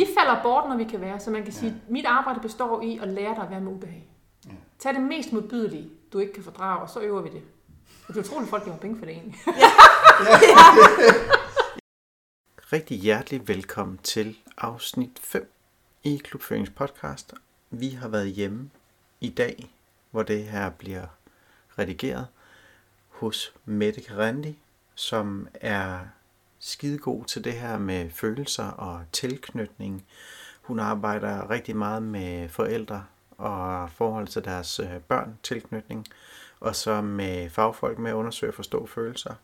de falder bort, når vi kan være. Så man kan sige, at mit arbejde består i at lære dig at være med ubehag. Ja. Tag det mest modbydelige, du ikke kan fordrage, og så øver vi det. Og det er utroligt, at folk giver penge for det egentlig. Rigtig hjertelig velkommen til afsnit 5 i Klubførings podcast. Vi har været hjemme i dag, hvor det her bliver redigeret, hos Mette Karandi, som er skidegod til det her med følelser og tilknytning. Hun arbejder rigtig meget med forældre og forhold til deres øh, børn, tilknytning, og så med fagfolk med at undersøge og forstå følelser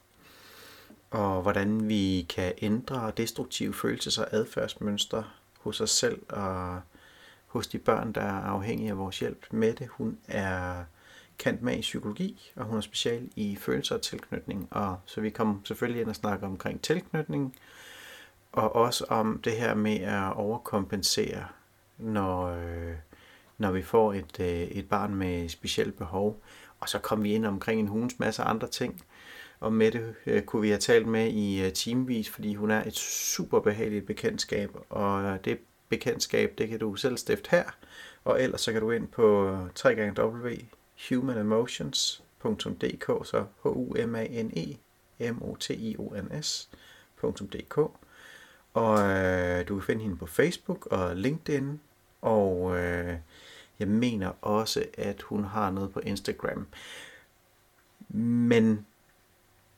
og hvordan vi kan ændre destruktive følelses- og adfærdsmønstre hos os selv og hos de børn, der er afhængige af vores hjælp. Mette, hun er kant med i psykologi, og hun er special i følelser og tilknytning. Og så vi kom selvfølgelig ind og snakke omkring tilknytning, og også om det her med at overkompensere, når, øh, når vi får et, øh, et barn med specielt behov. Og så kom vi ind omkring en hunds masse andre ting. Og Mette øh, kunne vi have talt med i øh, timevis, fordi hun er et super behageligt bekendtskab, og det bekendtskab, det kan du selv stifte her, og ellers så kan du ind på øh, 3 humanemotions.dk, så h u m a n e m o t i o n s.dk, og øh, du kan finde hende på Facebook og LinkedIn, og øh, jeg mener også, at hun har noget på Instagram. Men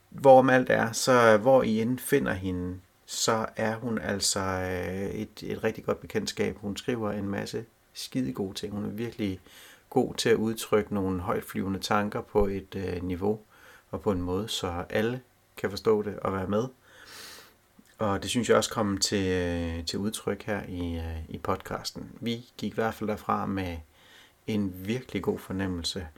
hvorom alt er, så hvor I end finder hende, så er hun altså øh, et, et rigtig godt bekendtskab. Hun skriver en masse skide gode ting. Hun er virkelig god til at udtrykke nogle højtflyvende tanker på et øh, niveau og på en måde, så alle kan forstå det og være med. Og det synes jeg også kom til, øh, til udtryk her i, øh, i podcasten. Vi gik i hvert fald derfra med en virkelig god fornemmelse.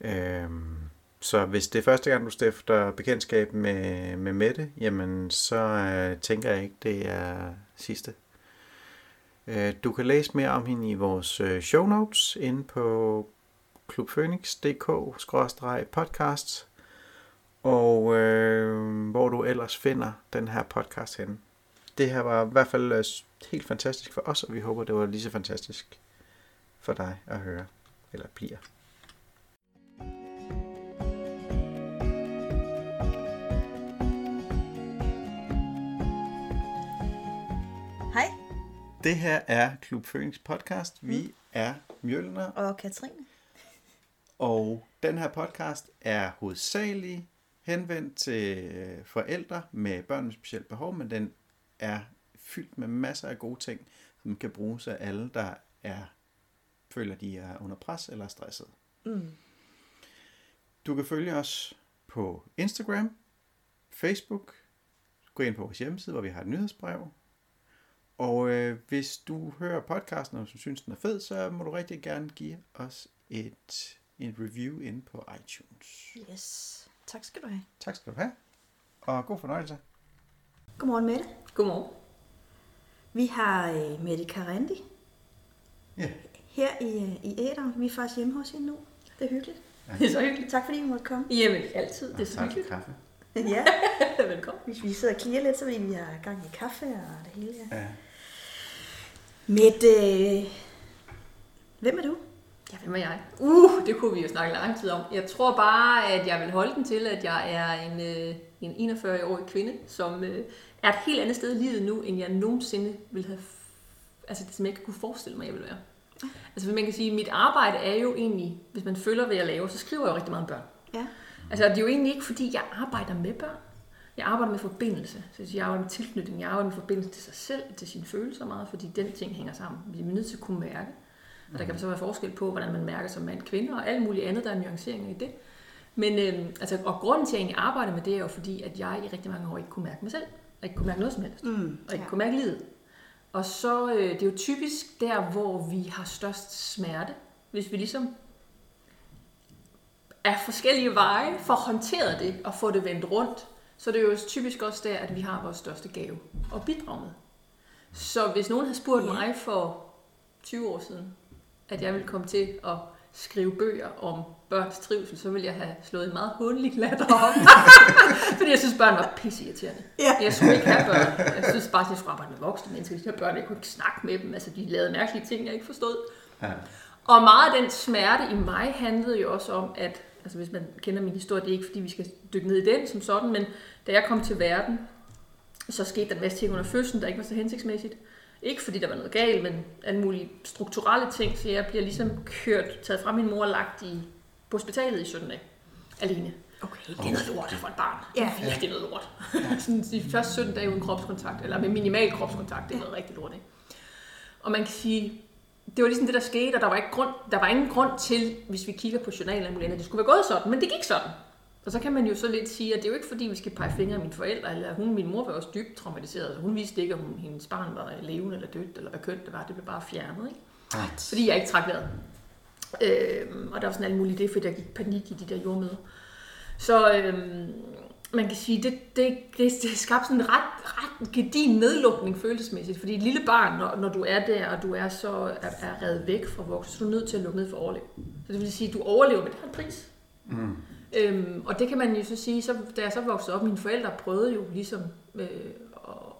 Øhm, så hvis det er første gang, du stifter bekendtskab med, med Mette, jamen så øh, tænker jeg ikke, det er sidste. Øh, du kan læse mere om hende i vores øh, show notes inde på klubphoenix.dk-podcast og øh, hvor du ellers finder den her podcast henne. Det her var i hvert fald øh, helt fantastisk for os, og vi håber, det var lige så fantastisk for dig at høre, eller bliver. Det her er Klub Phoenix podcast. Vi er Mjølner, og Katrine. og den her podcast er hovedsageligt henvendt til øh, forældre med børn med specielt behov, men den er fyldt med masser af gode ting, som kan bruges af alle, der er føler, de er under pres eller stresset. Mm. Du kan følge os på Instagram, Facebook, gå ind på vores hjemmeside, hvor vi har et nyhedsbrev. Og øh, hvis du hører podcasten, og du synes, den er fed, så må du rigtig gerne give os et, et review inde på iTunes. Yes, tak skal du have. Tak skal du have, og god fornøjelse. Godmorgen Mette. Godmorgen. Vi har øh, Mette Karandi Ja, her i, øh, i Æder. Vi er faktisk hjemme hos hende nu. Det er hyggeligt. Det er så hyggeligt. Tak fordi vi måtte komme. Jamen, altid. Det er så tak for hyggeligt. kaffe. ja, Velkommen. vi, vi sidder og kliger lidt, så vi har gang i kaffe og det hele. Ja. Ja. Mette, hvem er du? Ja, hvem er jeg? Uh, det kunne vi jo snakke lang tid om. Jeg tror bare, at jeg vil holde den til, at jeg er en, øh, en 41-årig kvinde, som øh, er et helt andet sted i livet nu, end jeg nogensinde ville have... Altså, det som jeg ikke kunne forestille mig, jeg ville være. Altså, man kan sige, at mit arbejde er jo egentlig, hvis man følger, hvad jeg laver, så skriver jeg jo rigtig meget om børn. Ja. Altså, det er jo egentlig ikke, fordi jeg arbejder med børn. Jeg arbejder med forbindelse. Så jeg arbejder med tilknytning. Jeg arbejder med forbindelse til sig selv, til sine følelser meget, fordi den ting hænger sammen. Vi er nødt til at kunne mærke. Og der kan så være forskel på, hvordan man mærker som mand, kvinde og alt muligt andet, der er nuanceringer i det. Men øh, altså, og grunden til, at jeg arbejder med det, er jo fordi, at jeg i rigtig mange år ikke kunne mærke mig selv. Og ikke kunne mærke noget som helst. Mm, Og ikke kunne mærke livet. Og så øh, det er jo typisk der, hvor vi har størst smerte. Hvis vi ligesom af forskellige veje får håndteret det og få det vendt rundt, så det er jo typisk også der, at vi har vores største gave at bidrage med. Så hvis nogen havde spurgt Ja. mig for 20 år siden, at jeg ville komme til at skrive bøger om børns trivsel, så ville jeg have slået en meget hundelig latter op. Fordi jeg synes, børn var pisseirriterende. Ja. Jeg skulle ikke have børn. Jeg synes bare, at jeg skulle arbejde med voksne mennesker. De her børn, jeg kunne ikke snakke med dem. Altså, de lavede mærkelige ting, jeg ikke forstod. Ja. Og meget af den smerte i mig handlede jo også om, at, altså hvis man kender min historie, det er ikke fordi, vi skal dykke ned i den som sådan, men da jeg kom til verden, så skete der en masse ting under fødslen, der ikke var så hensigtsmæssigt. Ikke fordi der var noget galt, men alle mulige strukturelle ting, så jeg bliver ligesom kørt, taget fra min mor og lagt i, på hospitalet i 17 dage. Alene. Okay. Det er noget lort for et barn. Ja. Det er noget lort. Sådan de første 17 dage uden kropskontakt, eller med minimal kropskontakt, det er noget rigtig lort, ikke? Og man kan sige, det var ligesom det, der skete, og der var, ikke grund, der var ingen grund til, hvis vi kigger på journalen, at det skulle være gået sådan, men det gik sådan. Og så kan man jo så lidt sige, at det er jo ikke fordi, vi skal pege fingre af mine forældre, eller hun, min mor var også dybt traumatiseret. Altså, hun vidste ikke, om hun, hendes barn var levende eller dødt, eller hvad kønt det var. Det blev bare fjernet, ikke? Fordi jeg ikke trak vejret. Øhm, og der var sådan alt muligt det, fordi jeg gik panik i de der jordmøder. Så øhm, man kan sige, det, det, det, det skabte sådan en ret, ret gedin nedlukning følelsesmæssigt. Fordi et lille barn, når, når du er der, og du er så er, er reddet væk fra voksen, så er du nødt til at lukke ned for at overleve. Så det vil sige, at du overlever, men det har en pris. Mm. Øhm, og det kan man jo så sige, så, da jeg så voksede op, mine forældre prøvede jo ligesom øh,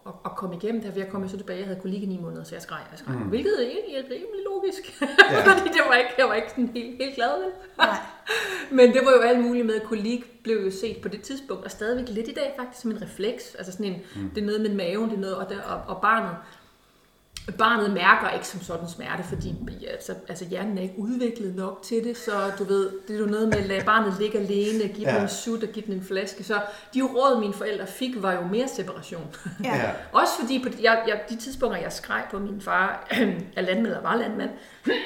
at, at, komme igennem det her, for jeg kom jo så tilbage, jeg havde kollega i ni måneder, så jeg skreg, jeg skreg, Mm. mm. hvilket egentlig er rimelig logisk, Ja. fordi det var ikke, jeg var ikke sådan helt, helt glad ved. Nej. Men det var jo alt muligt med, at kolik blev jo set på det tidspunkt, og stadigvæk lidt i dag faktisk som en refleks, altså sådan en, mm. det er noget med maven, det er noget, og, der, og, og barnet, barnet mærker ikke som sådan smerte, fordi altså, altså hjernen er ikke udviklet nok til det, så du ved, det er jo noget med at lade barnet ligge alene, give Ja. dem en sut og give dem en flaske. Så de råd, mine forældre fik, var jo mere separation. Ja. Ja. Også fordi på de, jeg, jeg, de tidspunkter, jeg skreg på min far, er landmand eller var landmand,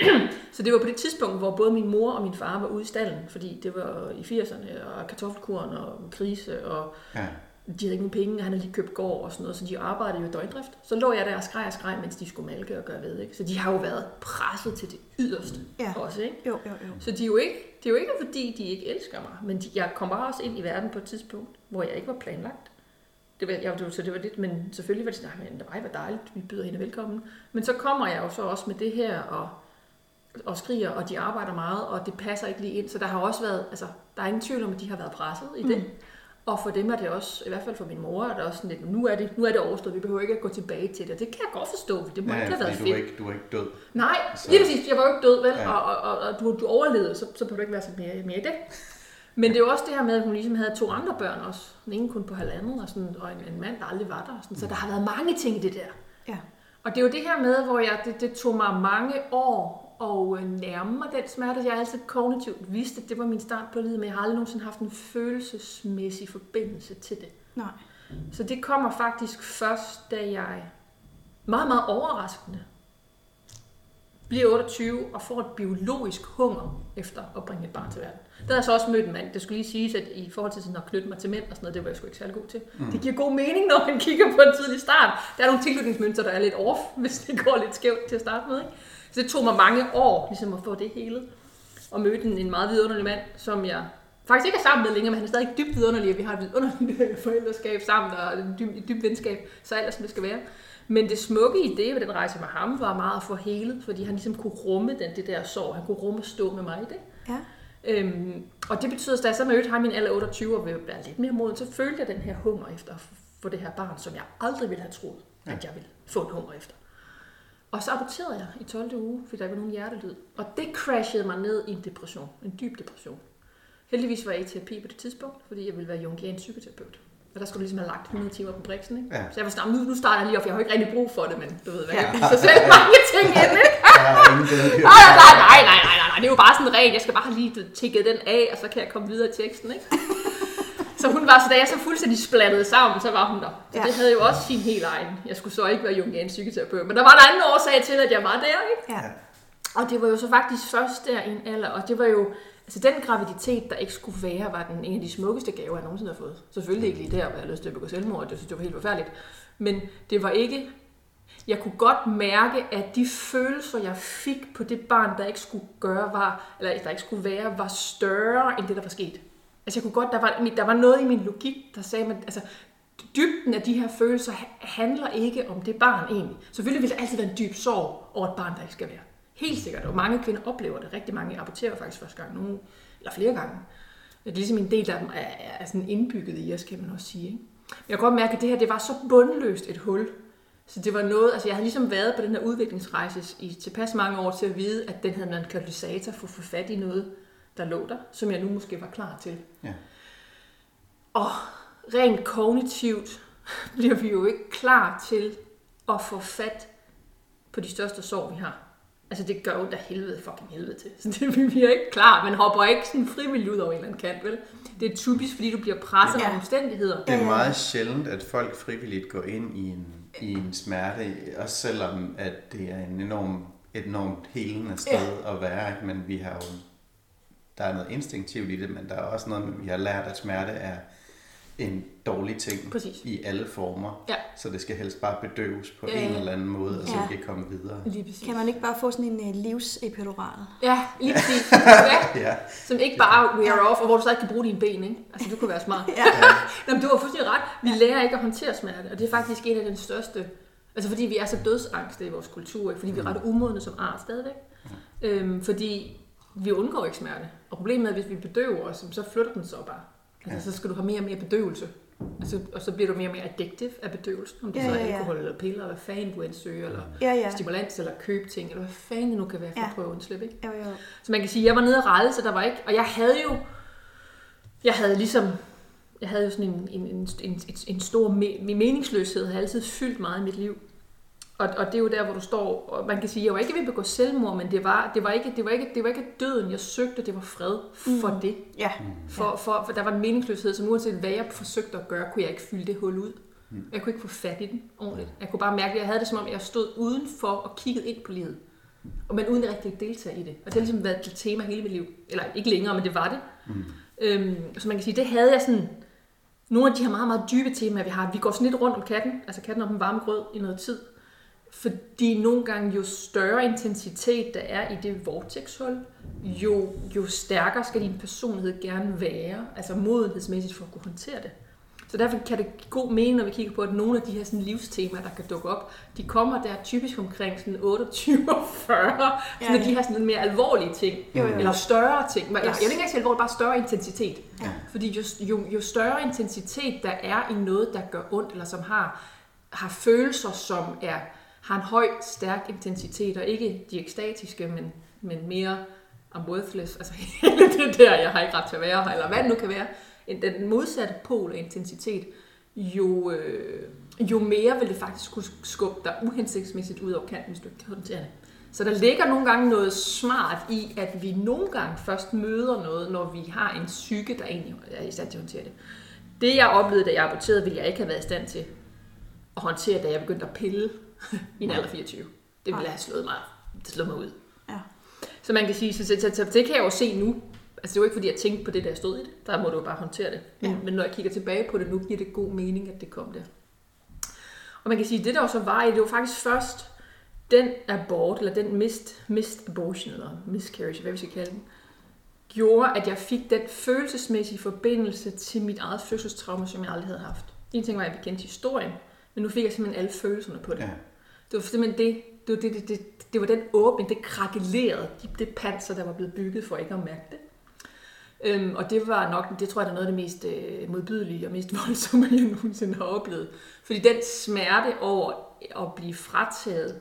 så det var på det tidspunkt, hvor både min mor og min far var ude i stallen, fordi det var i 80'erne, og kartoffelkuren og krise, og Ja. De havde ikke nogen penge, og han havde lige købt gård og sådan noget, så de arbejdede jo i døgndrift. Så lå jeg der og skreg og skreg, mens de skulle malke og gøre ved, ikke? Så de har jo været presset til det yderste Ja. også, ikke? Jo, jo, jo. Så de er jo ikke, det er jo ikke fordi, de ikke elsker mig, men de, jeg kom bare også ind i verden på et tidspunkt, hvor jeg ikke var planlagt. Det var, jeg, det var, så det var lidt, men selvfølgelig var det sådan, "Ej, men det var dejligt, vi byder hende velkommen. Men så kommer jeg jo så også med det her, og, og skriger, og de arbejder meget, og det passer ikke lige ind. Så der har også været, altså, der er ingen tvivl om, at de har været presset i det. Mm. Og for dem er det også, i hvert fald for min mor, er det også sådan lidt, nu er det, nu er det overstået, vi behøver ikke at gå tilbage til det. Det kan jeg godt forstå, for det må Ja, ikke have været fordi du fedt. er, ikke, du er ikke død. Nej, Så- lige præcis. Jeg var jo ikke død, vel? Ja. Ja. Og, og, og, du, du overlevede, så, så behøver du ikke være så mere, mere i det. Men det er jo også det her med, at hun ligesom havde to andre børn også. Den ene kun på halvandet, og, sådan, og en, en mand, der aldrig var der. og Sådan. Så der har været mange ting i det der. Ja. Og det er jo det her med, hvor jeg, det, det tog mig mange år at øh, nærme mig den smerte. Jeg har altid kognitivt vidst, at det var min start på livet, men jeg har aldrig nogensinde haft en følelsesmæssig forbindelse til det. Nej. Så det kommer faktisk først, da jeg meget, meget overraskende bliver 28 og får et biologisk hunger efter at bringe et barn til verden. Der har jeg så også mødt en mand. Det skulle lige siges, at i forhold til sådan at knytte mig til mænd og sådan noget, det var jeg sgu ikke særlig god til. Mm. Det giver god mening, når man kigger på en tidlig start. Der er nogle tilknytningsmønstre, der er lidt off, hvis det går lidt skævt til at starte med. Ikke? Så det tog mig mange år ligesom at få det hele. Og mødte en, en meget vidunderlig mand, som jeg faktisk ikke er sammen med længere, men han er stadig dybt vidunderlig, og vi har et vidunderligt forældreskab sammen, og et dybt, et dybt venskab, så alt er, som det skal være. Men det smukke i det ved den rejse med ham, var meget at få helet, fordi han ligesom kunne rumme den, det der sorg. Han kunne rumme at stå med mig i det. Ja. Øhm, og det betyder, at da jeg så mødte ham i en alder af 28 og ville være lidt mere moden, så følte jeg den her hunger efter at få det her barn, som jeg aldrig ville have troet, at jeg ville få en hunger efter. Og så aborterede jeg i 12. uge, fordi der ikke var nogen hjertelyd. Og det crashede mig ned i en depression, en dyb depression. Heldigvis var jeg i terapi på det tidspunkt, fordi jeg ville være jungian psykoterapeut. Og der skulle du ligesom have lagt 100 timer på briksen, ikke? Ja. Så jeg var sådan, "Nå, nu, nu starter jeg lige op, jeg har jo ikke rigtig brug for det, men du ved, hvad Ja. jeg kan så selv mange ting ind, ikke? Nej, nej, nej, nej, nej, nej, det er jo bare sådan rent. Jeg skal bare lige tækket den af, og så kan jeg komme videre i teksten, ikke? Så hun var, så da jeg så fuldstændig splattede sammen, så var hun der. Så Ja. det havde jo også sin helt egen. Jeg skulle så ikke være jungian psykoterapeut, men der var en anden årsag til, at jeg var der, ikke? Ja. Og det var jo så faktisk først der i en alder, og det var jo, altså den graviditet, der ikke skulle være, var den en af de smukkeste gaver, jeg nogensinde har fået. Selvfølgelig ikke lige der, hvor jeg lyst til at begå selvmord, det synes jeg var helt forfærdeligt. Men det var ikke, jeg kunne godt mærke, at de følelser, jeg fik på det barn, der ikke skulle gøre, var, eller der ikke skulle være, var større end det, der var sket. Altså jeg kunne godt, der var, der var noget i min logik, der sagde, at altså, dybden af de her følelser handler ikke om det barn egentlig. Selvfølgelig vil der altid være en dyb sorg over et barn, der ikke skal være. Helt sikkert. Og mange kvinder oplever det. Rigtig mange aborterer faktisk første gang. Nogle, eller flere gange. Det er ligesom en del af dem er, er, er sådan indbygget i os, kan man også sige. Ikke? Men jeg kan godt mærke, at det her det var så bundløst et hul. Så det var noget, altså jeg havde ligesom været på den her udviklingsrejse i tilpas mange år til at vide, at den havde en katalysator for at få fat i noget, der lå der, som jeg nu måske var klar til. Ja. Og rent kognitivt bliver vi jo ikke klar til at få fat på de største sår, vi har. Altså det gør jo da helvede fucking helvede til. Så det vi er ikke klar. Man hopper ikke sådan frivilligt ud over en eller anden kant, vel? Det er typisk, fordi du bliver presset Ja. af omstændigheder. Det er meget sjældent, at folk frivilligt går ind i en, i en smerte, også selvom at det er en enorm, et enormt helende sted ja. at være. Men vi har jo, der er noget instinktivt i det, men der er også noget, vi har lært, at smerte er en dårlig ting Præcis. i alle former. Ja. Så det skal helst bare bedøves på Ja, en eller anden måde, og så Ja. vi kan komme videre. Kan man ikke bare få sådan en uh, livsepidural? Ja, lige præcis. Ja. Ja, Som ikke bare wear off, og hvor du så ikke kan bruge dine ben, ikke? Altså, du kunne være smart. Ja. Nå, men du har fuldstændig ret. Vi lærer ikke at håndtere smerte, og det er faktisk en af den største... Altså, fordi vi er så dødsangste i vores kultur, ikke? fordi vi er ret umodne som art stadigvæk. Øhm, fordi vi undgår ikke smerte. Og problemet er, at hvis vi bedøver os, så flytter den så bare. Altså, så skal du have mere og mere bedøvelse. Altså, og så bliver du mere og mere addictive af bedøvelsen. Om det Ja, så er ja, ja. alkohol eller piller, eller hvad fanden du end søger, eller Ja, ja. stimulans, eller købe ting, eller hvad fanden det nu kan være for Ja. at prøve at slippe, ikke? Jo, jo. Så man kan sige, at jeg var nede og rejde, så der var ikke... Og jeg havde jo... Jeg havde ligesom... Jeg havde jo sådan en, en, en, en, en, en stor me, min meningsløshed, har altid fyldt meget i mit liv. Og, og det er jo der, hvor du står, og man kan sige, at jeg var ikke ved at begå selvmord, men det var, det var, ikke, det var, ikke, det var ikke døden, jeg søgte, det var fred for mm. det. Ja. For, for, for der var en meningsløshed, som uanset hvad jeg forsøgte at gøre, kunne jeg ikke fylde det hul ud. Jeg kunne ikke få fat i den ordentligt. Jeg kunne bare mærke, at jeg havde det som om, jeg stod udenfor og kiggede ind på livet. Og men uden rigtig at deltage i det. Og det har ligesom været et tema hele mit liv. Eller ikke længere, men det var det. Mm. Øhm, så man kan sige, det havde jeg sådan... Nogle af de her meget, meget dybe temaer, vi har. Vi går sådan lidt rundt om katten. Altså katten om den varme grød i noget tid. Fordi nogle gange, jo større intensitet der er i det vortexhul, jo, jo stærkere skal din personlighed gerne være, altså modenhedsmæssigt for at kunne håndtere det. Så derfor kan det give god mening, når vi kigger på, at nogle af de her sådan, livstemaer, der kan dukke op, de kommer der typisk omkring sådan 28 og 40, sådan Ja. ja. de her sådan mere alvorlige ting, Jo, jo. eller større ting. Yes. Jeg vil ikke engang sige alvorligt, bare større intensitet. Ja. Fordi jo, jo, jo større intensitet der er i noget, der gør ondt, eller som har, har følelser, som er, har en høj, stærk intensitet, og ikke de ekstatiske, men, men mere I'm worthless, altså hele det der, jeg har ikke ret til at være her, eller hvad det nu kan være, en- den modsatte pol af intensitet, jo, øh, jo mere vil det faktisk kunne skubbe dig uhensigtsmæssigt ud over kanten, hvis du ikke kan håndtere det. Så der ligger nogle gange noget smart i, at vi nogle gange først møder noget, når vi har en psyke, der egentlig er i stand til at håndtere det. Det jeg oplevede, da jeg aborterede, ville jeg ikke have været i stand til at håndtere, da jeg begyndte at pille i en alder af 24. Det ville have slået mig, det slået mig ud. Ja. Så man kan sige, så, så, så, så det kan jeg jo se nu. Altså det er jo ikke fordi, jeg tænkte på det, der stod i det. Der må du jo bare håndtere det. Men, Ja. men når jeg kigger tilbage på det nu, giver det god mening, at det kom der. Og man kan sige, at det der så var i, det var faktisk først den abort, eller den missed, missed abortion, eller miscarriage, hvad vi skal kalde den, gjorde, at jeg fik den følelsesmæssige forbindelse til mit eget fødselstraume, som jeg aldrig havde haft. En ting var, at jeg kendte historien, men nu fik jeg simpelthen alle følelserne på det. Ja. Det var simpelthen det, det var, det, det, det, det var den åbning, det krakelerede, det, panser, der var blevet bygget for ikke at mærke det. Øhm, og det var nok, det tror jeg, der er noget af det mest øh, modbydelige og mest voldsomme, jeg nogensinde har oplevet. Fordi den smerte over at blive frataget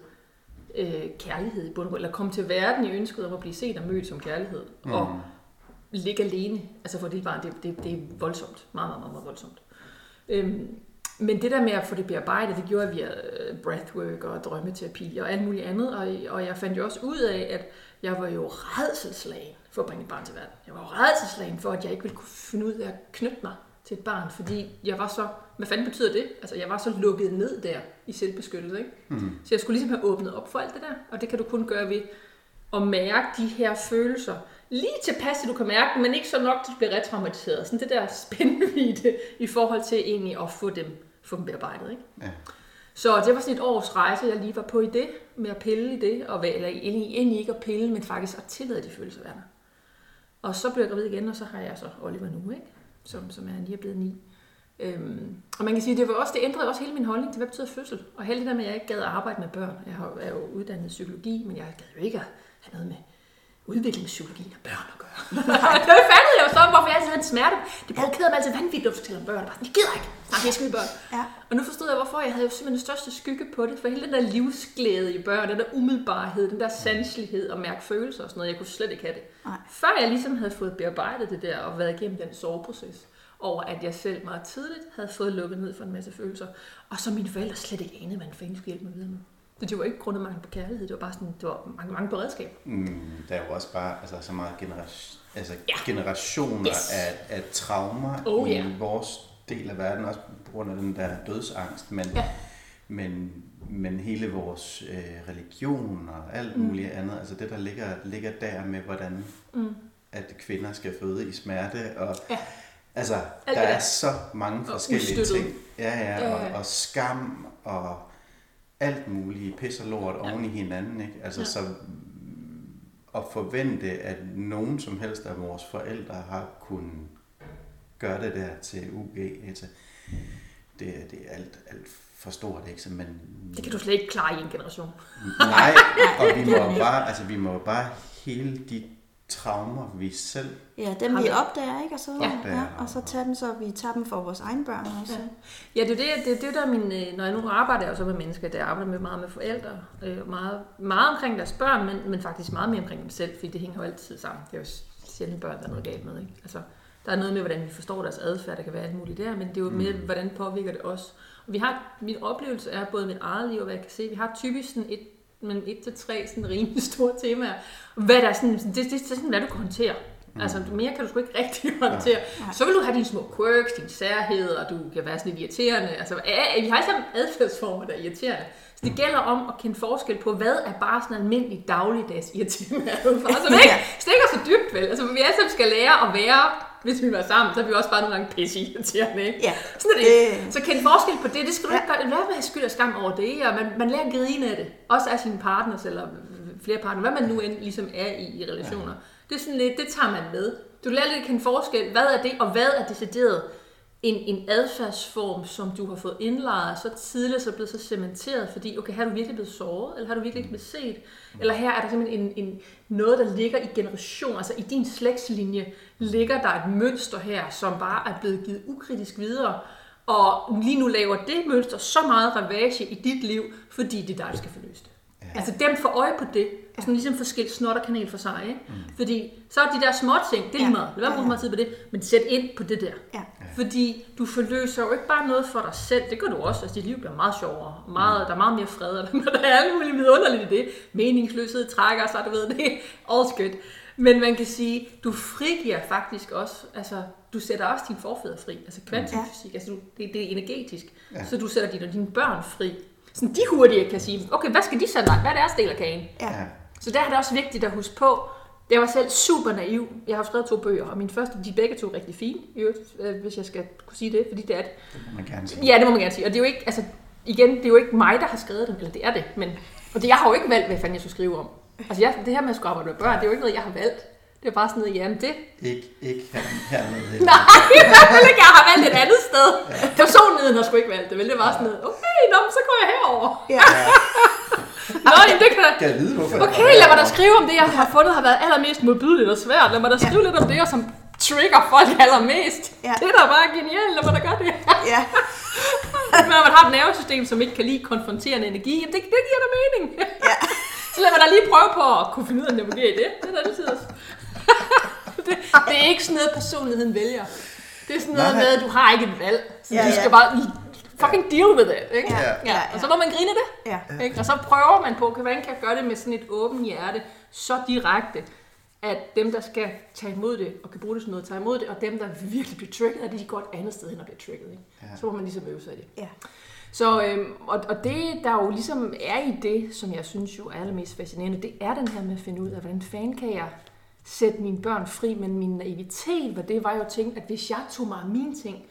øh, kærlighed i bund eller komme til verden i ønsket om at blive set og mødt som kærlighed, mm. og ligge alene, altså for det barn, det, det, det er voldsomt, meget, meget, meget, meget voldsomt. Øhm, men det der med at få det bearbejdet, det gjorde jeg via øh, breathwork og drømmeterapi og alt muligt andet. Og, og jeg fandt jo også ud af, at jeg var jo redselslagen for at bringe et barn til verden. Jeg var jo redselslagen for, at jeg ikke ville kunne finde ud af at knytte mig til et barn, fordi jeg var så, hvad fanden betyder det? Altså jeg var så lukket ned der i selvbeskyttelse, ikke? Mm. Så jeg skulle ligesom have åbnet op for alt det der, og det kan du kun gøre ved at mærke de her følelser. Lige tilpas, at du kan mærke dem, men ikke så nok, at du bliver retraumatiseret. Sådan det der spændvidde i forhold til egentlig at få dem, få dem bearbejdet. Ikke? Ja. Så det var sådan et års rejse, jeg lige var på i det, med at pille i det, og eller egentlig egentlig ikke at pille, men faktisk at tillade de følelser være der. Og så blev jeg gravid igen, og så har jeg så Oliver nu, ikke? Som, som er lige er blevet ni. Øhm, og man kan sige, det, var også, det ændrede også hele min holdning til, hvad betyder fødsel. Og hele det der med, at jeg ikke gad at arbejde med børn. Jeg har- er jo uddannet psykologi, men jeg gad jo ikke at have noget med udviklingspsykologi og børn at gøre. det fattede jeg jo så, hvorfor jeg altid havde en smerte. Det provokerede mig altid vanvittigt at fortælle om børn. Bare, jeg gider ikke. Nej, jeg skal børn. Ja. Og nu forstod jeg, hvorfor jeg havde jo simpelthen den største skygge på det. For hele den der livsglæde i børn, den der umiddelbarhed, den der sanselighed og mærke følelser og sådan noget, jeg kunne slet ikke have det. Nej. Før jeg ligesom havde fået bearbejdet det der og været igennem den soveproces, over at jeg selv meget tidligt havde fået lukket ned for en masse følelser, og så mine forældre slet ikke anede, en fanden skulle hjælpe mig videre med. Så det var ikke grundet mangel på kærlighed, det var bare sådan, det var mange, mange beredskab. Mm, der er jo også bare altså, så meget generation, altså, Ja. generationer Yes. af, af traumer Oh, i vores del af verden, også på grund af den der dødsangst, men, Ja. men, men hele vores øh, religion og alt Mm. muligt andet, altså det der ligger, ligger der med, hvordan Mm. at kvinder skal føde i smerte, og Ja. altså, Alt der er der. så mange forskellige ting. Ja, ja, og, ja. og skam, og alt muligt pis og lort Ja. oven i hinanden, ikke? Altså, Ja. så at forvente, at nogen som helst af vores forældre har kunnet gøre det der til UG, altså, det, det er alt, alt for stort, ikke? Så, men, Det kan du slet ikke klare i en generation. Nej, og vi må bare, altså, vi må bare hele de traumer, vi selv Ja, dem Har vi opdager, ikke? Og så, Ja. ja. Og så tage dem, så vi tager dem for vores egne børn også. Ja. Ja, det er det, det, er det der er min, øh, når jeg nu arbejder jeg så med mennesker, der arbejder med meget med forældre, øh, meget, meget omkring deres børn, men, men faktisk meget mere omkring dem selv, fordi det hænger jo altid sammen. Det er jo sjældent børn, der er noget galt med. Ikke? Altså, der er noget med, hvordan vi forstår deres adfærd, der kan være alt muligt der, men det er jo mere, hvordan påvirker det os. Og vi har, min oplevelse er både mit eget liv og hvad jeg kan se, vi har typisk sådan et, men et til tre sådan rimelig store temaer. Hvad der er sådan, det, det, det er sådan, hvad du kan håndtere. Altså, mere kan du sgu ikke rigtig håndtere. Nej. Så vil du have dine små quirks, dine særheder, du kan være sådan lidt irriterende. Altså, ja, vi har alle sammen adfærdsformer, der er irriterende. Så det gælder om at kende forskel på, hvad er bare sådan en almindelig dagligdags irriterende adfærd. Så det ikke stikker så dybt, vel? Altså, vi alle sammen skal lære at være, hvis vi var sammen, så er vi også bare nogle gange pisse irriterende, ikke? Ja. Sådan er det. Det- Så kend forskel på det, det skal du Ja. ikke gøre. Lad være skyld og skam over det, og man, man lærer at grine af det. Også af sine partners, eller flere partner, hvad man nu end ligesom er i, i relationer. Det er sådan lidt, det tager man med. Du lærer lidt at kende forskel, hvad er det, og hvad er decideret en, en adfærdsform, som du har fået indlejret så tidligt, så er blevet så cementeret, fordi, okay, her er du virkelig blevet såret, eller har du virkelig ikke blevet set, eller her er der simpelthen en, en, noget, der ligger i generation, altså i din slægtslinje, ligger der et mønster her, som bare er blevet givet ukritisk videre, og lige nu laver det mønster så meget ravage i dit liv, fordi det er dig, der skal forløse det. Ja. Altså dem får øje på det, og sådan ligesom forskellige snot og kanel for sig, ikke? Mm. Fordi så er de der små ting, det er lige Ja. meget, lad være med at bruge så meget tid på det, men sæt ind på det der. Ja. Fordi du forløser jo ikke bare noget for dig selv, det gør du også, altså dit liv bliver meget sjovere, meget, der er meget mere fred, og der er alt muligt vidunderligt i det. Meningsløshed trækker sig, du ved det, all's good. Men man kan sige, du frigiver faktisk også, altså du sætter også dine forfædre fri, altså kvantumfysik, altså du, det, det er energetisk, ja. så du sætter dine, dine børn fri. Sådan de hurtigt kan sige, okay, hvad skal de så lagt? Hvad er deres del af kagen? Ja. Ja. Så der er det også vigtigt at huske på, jeg var selv super naiv. Jeg har skrevet to bøger, og min første, de er begge to rigtig fine, øh, hvis jeg skal kunne sige det, fordi det er det. Det må man gerne sige. Ja, det må man gerne sige. Og det er jo ikke, altså, igen, det er jo ikke mig, der har skrevet dem, eller det er det, men, og det, jeg har jo ikke valgt, hvad fanden jeg skulle skrive om. Altså, jeg, det her med at skulle arbejde med børn, det er jo ikke noget, jeg har valgt. Det er bare sådan noget, jamen det, Ikke, ikke her, hernede. nej, i hvert fald ikke, jeg har valgt et andet sted. Personligheden har sgu ikke valgt det, vel? Det var sådan noget, okay, nå, så går jeg herover. Ja. Nå, jamen, det kan da, Kan jeg vide, hvorfor? Okay, lad mig da skrive om det, jeg har fundet har været allermest modbydeligt og svært. Lad mig da skrive lidt om det, som trigger folk allermest. Ja. Det er da bare genialt, lad mig da gøre det. Ja. Når man har et nervesystem, som ikke kan lide konfronterende energi, jamen det, det giver da mening. Ja. Så lad mig da lige prøve på at kunne finde ud af at navigere i det. Det er da altid også. det, det er ikke sådan noget, personligheden vælger. Det er sådan noget Nej. med, at du har ikke et valg. Så Ja, du skal ja. bare fucking deal with it. Ikke? Ja, ja. ja, Og så må man grine det. Ja. Ikke? Og så prøver man på, hvordan kan jeg gøre det med sådan et åbent hjerte, så direkte, at dem, der skal tage imod det, og kan bruge det som noget, tager imod det, og dem, der virkelig bliver trigget, at de går et andet sted hen og bliver trigget. Ikke? Ja. Så må man ligesom øve sig i det. Ja. Så, øhm, og, og det, der jo ligesom er i det, som jeg synes jo er allermest fascinerende, det er den her med at finde ud af, hvordan fanden kan jeg sætte mine børn fri, men min naivitet, hvad det var jo at tænke, at hvis jeg tog mig af mine ting,